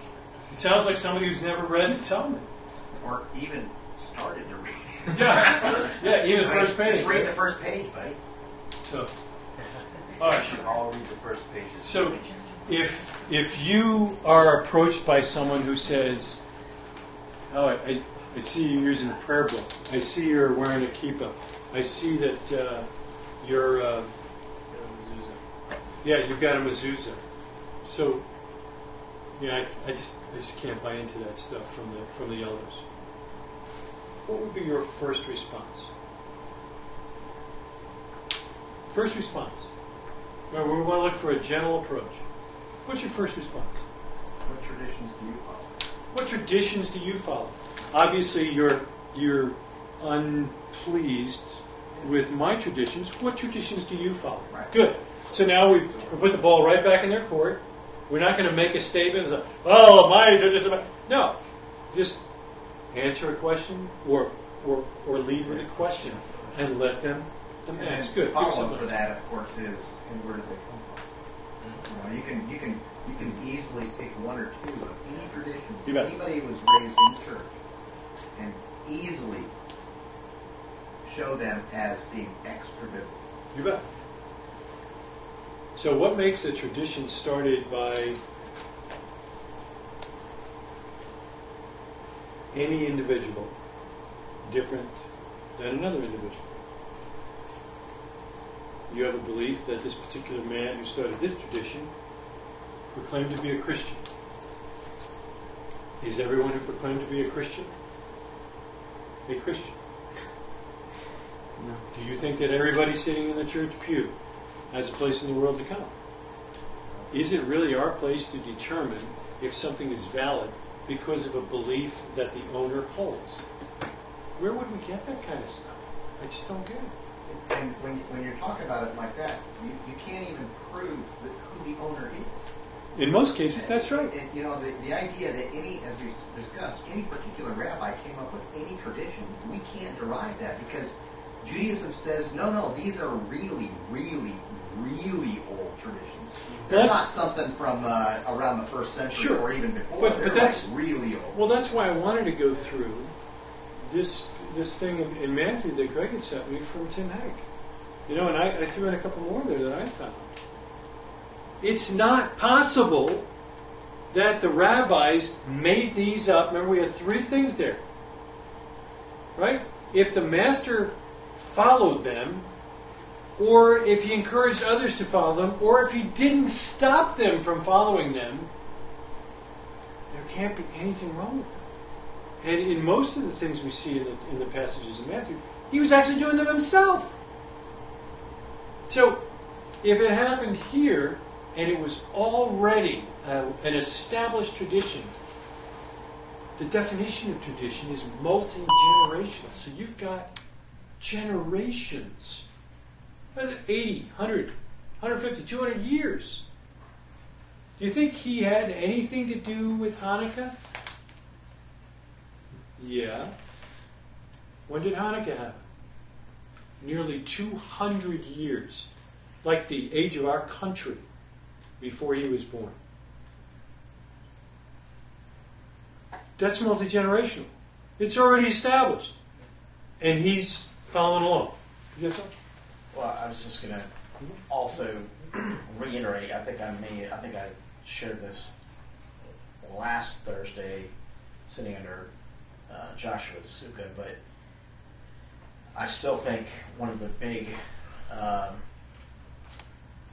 it sounds like somebody who's never read the Talmud. Or even started to read. Yeah, yeah, even the first page. Just read the first page, buddy. So, all We should all read the first pages. So, if if you are approached by someone who says, "Oh, I, I, see you're using a prayer book. I see you're wearing a kippah. I see that uh, you're, uh, yeah, you've got a mezuzah." So, yeah, I, I just I just can't buy into that stuff from the from the elders. What would be your first response? First response. Well, we want to look for a gentle approach. What's your first response? What traditions do you follow? What traditions do you follow? Obviously, you're you're unpleased with my traditions. What traditions do you follow? Right. Good. So now we put the ball right back in their court. We're not going to make a statement as, a, "Oh, my traditions." No, just answer a question or or or lead with a question and let them. And then Good. Follow something. for that, of course, is and where did they come from? You know, you can you can you can easily pick one or two of any traditions. Anybody who was raised in church and easily show them as being extra biblical. You bet. So, what makes a tradition started by any individual different than another individual? You have a belief that this particular man who started this tradition proclaimed to be a Christian. Is everyone who proclaimed to be a Christian a Christian? No. Do you think that everybody sitting in the church pew has a place in the world to come? Is it really our place to determine if something is valid because of a belief that the owner holds? Where would we get that kind of stuff? I just don't get it. And when, when you're talking about it like that, you, you can't even prove that who the owner is. In most cases, that's right. And, you know, the, the idea that any, as we discussed, any particular rabbi came up with any tradition, we can't derive that because Judaism says, no, no, these are really, really, really old traditions. They're That's- not something from uh, around the first century Sure. or even before. But- but that's- like really old. Well, that's why I wanted to go through this this thing in, in Matthew that Greg had sent me from Tim Hegg. You know, and I, I threw in a couple more there that I found. It's not possible that the rabbis made these up. Remember, we had three things there. Right? If the master followed them, or if he encouraged others to follow them, or if he didn't stop them from following them, there can't be anything wrong with them. And in most of the things we see in the, in the passages in Matthew, he was actually doing them himself. So, if it happened here and it was already uh, an established tradition, the definition of tradition is multi generational. So you've got generations 80, 100, 150, 200 years. Do you think he had anything to do with Hanukkah? Yeah. When did Hanukkah happen? Nearly 200 years. Like the age of our country before he was born. That's multi generational. It's already established. And he's following along. Get something? Well, I was just going to also reiterate. I think I may. I think I shared this last Thursday, sitting under uh, Joshua's sukkah, but I still think one of the big, um,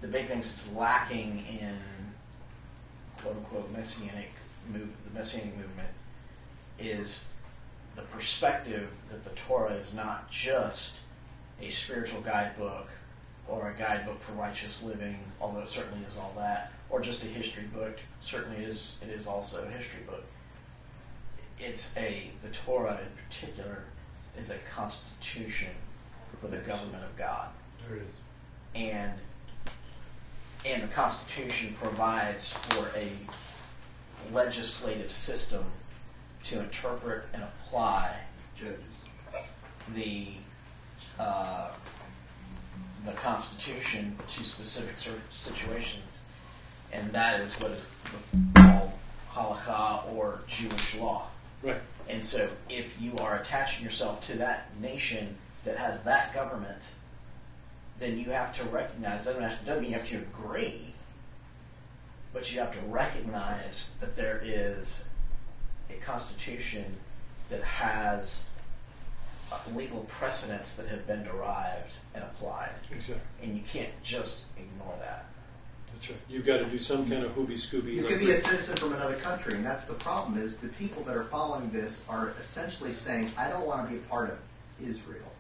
the big things that's lacking in quote unquote messianic move, the messianic movement, is the perspective that the Torah is not just a spiritual guidebook or a guidebook for righteous living, although it certainly is all that, or just a history book. Certainly is it is also a history book. It's a the Torah in particular is a constitution for the government of God. There is. And and the Constitution provides for a legislative system to interpret and apply Judges. the uh, the Constitution to specific situations, and that is what is called halakha or Jewish law. Right. And so, if you are attaching yourself to that nation that has that government, then you have to recognize. Doesn't have- doesn't mean you have to agree, but you have to recognize that there is a constitution that has legal precedents that have been derived and applied, Exactly. and you can't just ignore that. Right. You've got to do some kind of hooby scooby. You could be a citizen from another country, and that's the problem. Is the people that are following this are essentially saying, "I don't want to be a part of Israel,"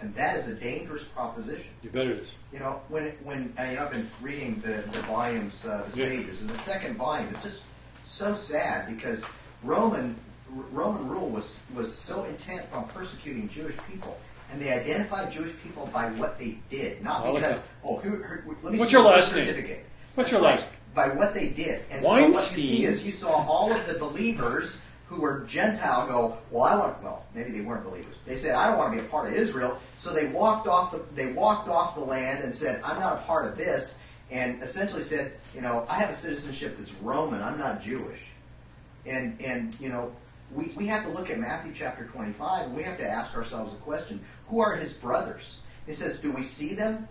and that is a dangerous proposition. You bet it is. You know, when when uh, you know, I've been reading the, the volumes, uh, the Yeah. Sages, and the second volume is just so sad because Roman Roman rule was was so intent on persecuting Jewish people, and they identified Jewish people by what they did, not because oh, who, who, let me What's see your last name? What's your right, last By what they did, and so what you see is you saw all of the believers who were Gentile go, well, I want. Well, maybe they weren't believers. They said, I don't want to be a part of Israel. So they walked off the they walked off the land and said, I'm not a part of this, and essentially said, you know, I have a citizenship that's Roman. I'm not Jewish. And and you know, we, we have to look at Matthew chapter 25, and we have to ask ourselves a question: Who are his brothers? It says, do we see them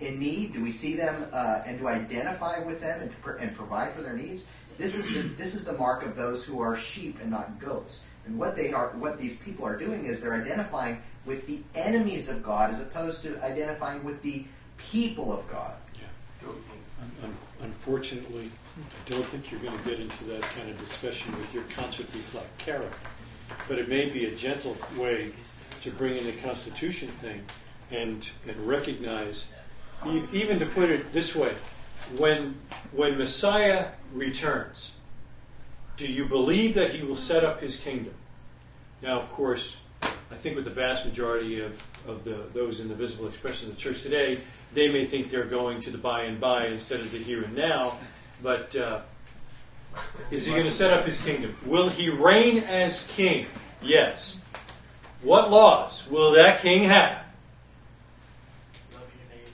in need? Do we see them uh, and do identify with them and, pr- and provide for their needs? This is the this is the mark of those who are sheep and not goats. And what they are, what these people are doing is they're identifying with the enemies of God as opposed to identifying with the people of God. Un- un- Unfortunately, I don't think you're going to get into that kind of discussion with your concert reflect character. But it may be a gentle way to bring in the Constitution thing and, and recognize, even to put it this way, when, when Messiah returns, do you believe that he will set up his kingdom? Now, of course, I think with the vast majority of, of the, those in the visible expression of the church today, they may think they're going to the by and by instead of the here and now. But uh, is he going to set up his kingdom? Will he reign as king? Yes. What laws will that king have? Love your neighbor.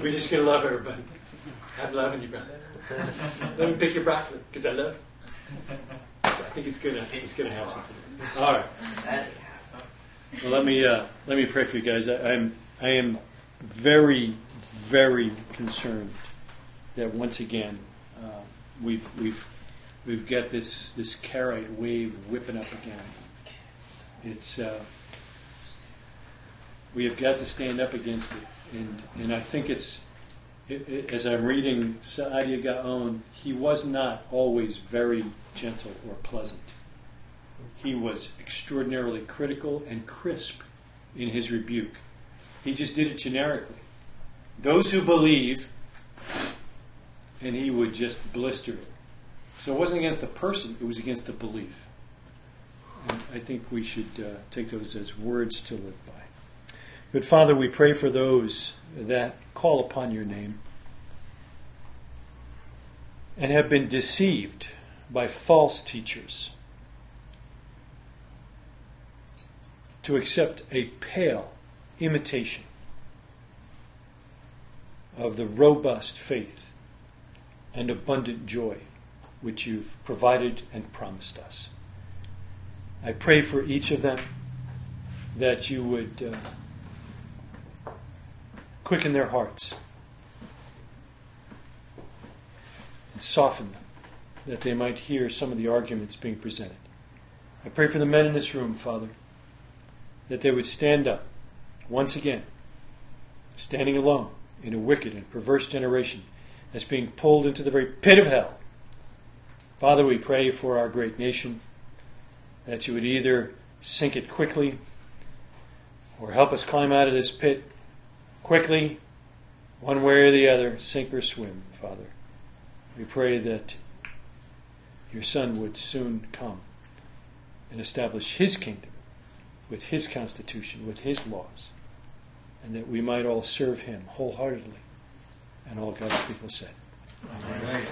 We're just going to love everybody. I'm loving you, brother. Let me pick your broccoli because I love it. I think it's gonna it's gonna have something. All right. Well, let me uh, let me pray for you guys. I, I'm I am very very concerned that once again uh, we've we've we've got this this Karaite wave whipping up again. It's uh, we have got to stand up against it, and and I think it's it, it, as I'm reading Saadia Gaon, he was not always very gentle or pleasant. He was extraordinarily critical and crisp in his rebuke. He just did it generically. Those who believe, and he would just blister it. So it wasn't against the person, it was against the belief. And I think we should uh, take those as words to live. But Father, we pray for those that call upon your name and have been deceived by false teachers to accept a pale imitation of the robust faith and abundant joy which you've provided and promised us. I pray for each of them that you would uh, quicken their hearts and soften them, that they might hear some of the arguments being presented. I pray for the men in this room, Father, that they would stand up once again, standing alone in a wicked and perverse generation that's being pulled into the very pit of hell. Father, we pray for our great nation that you would either sink it quickly or help us climb out of this pit quickly, one way or the other, sink or swim, Father. We pray that your Son would soon come and establish his kingdom with his constitution, with his laws, and that we might all serve him wholeheartedly. And all God's people said. Amen.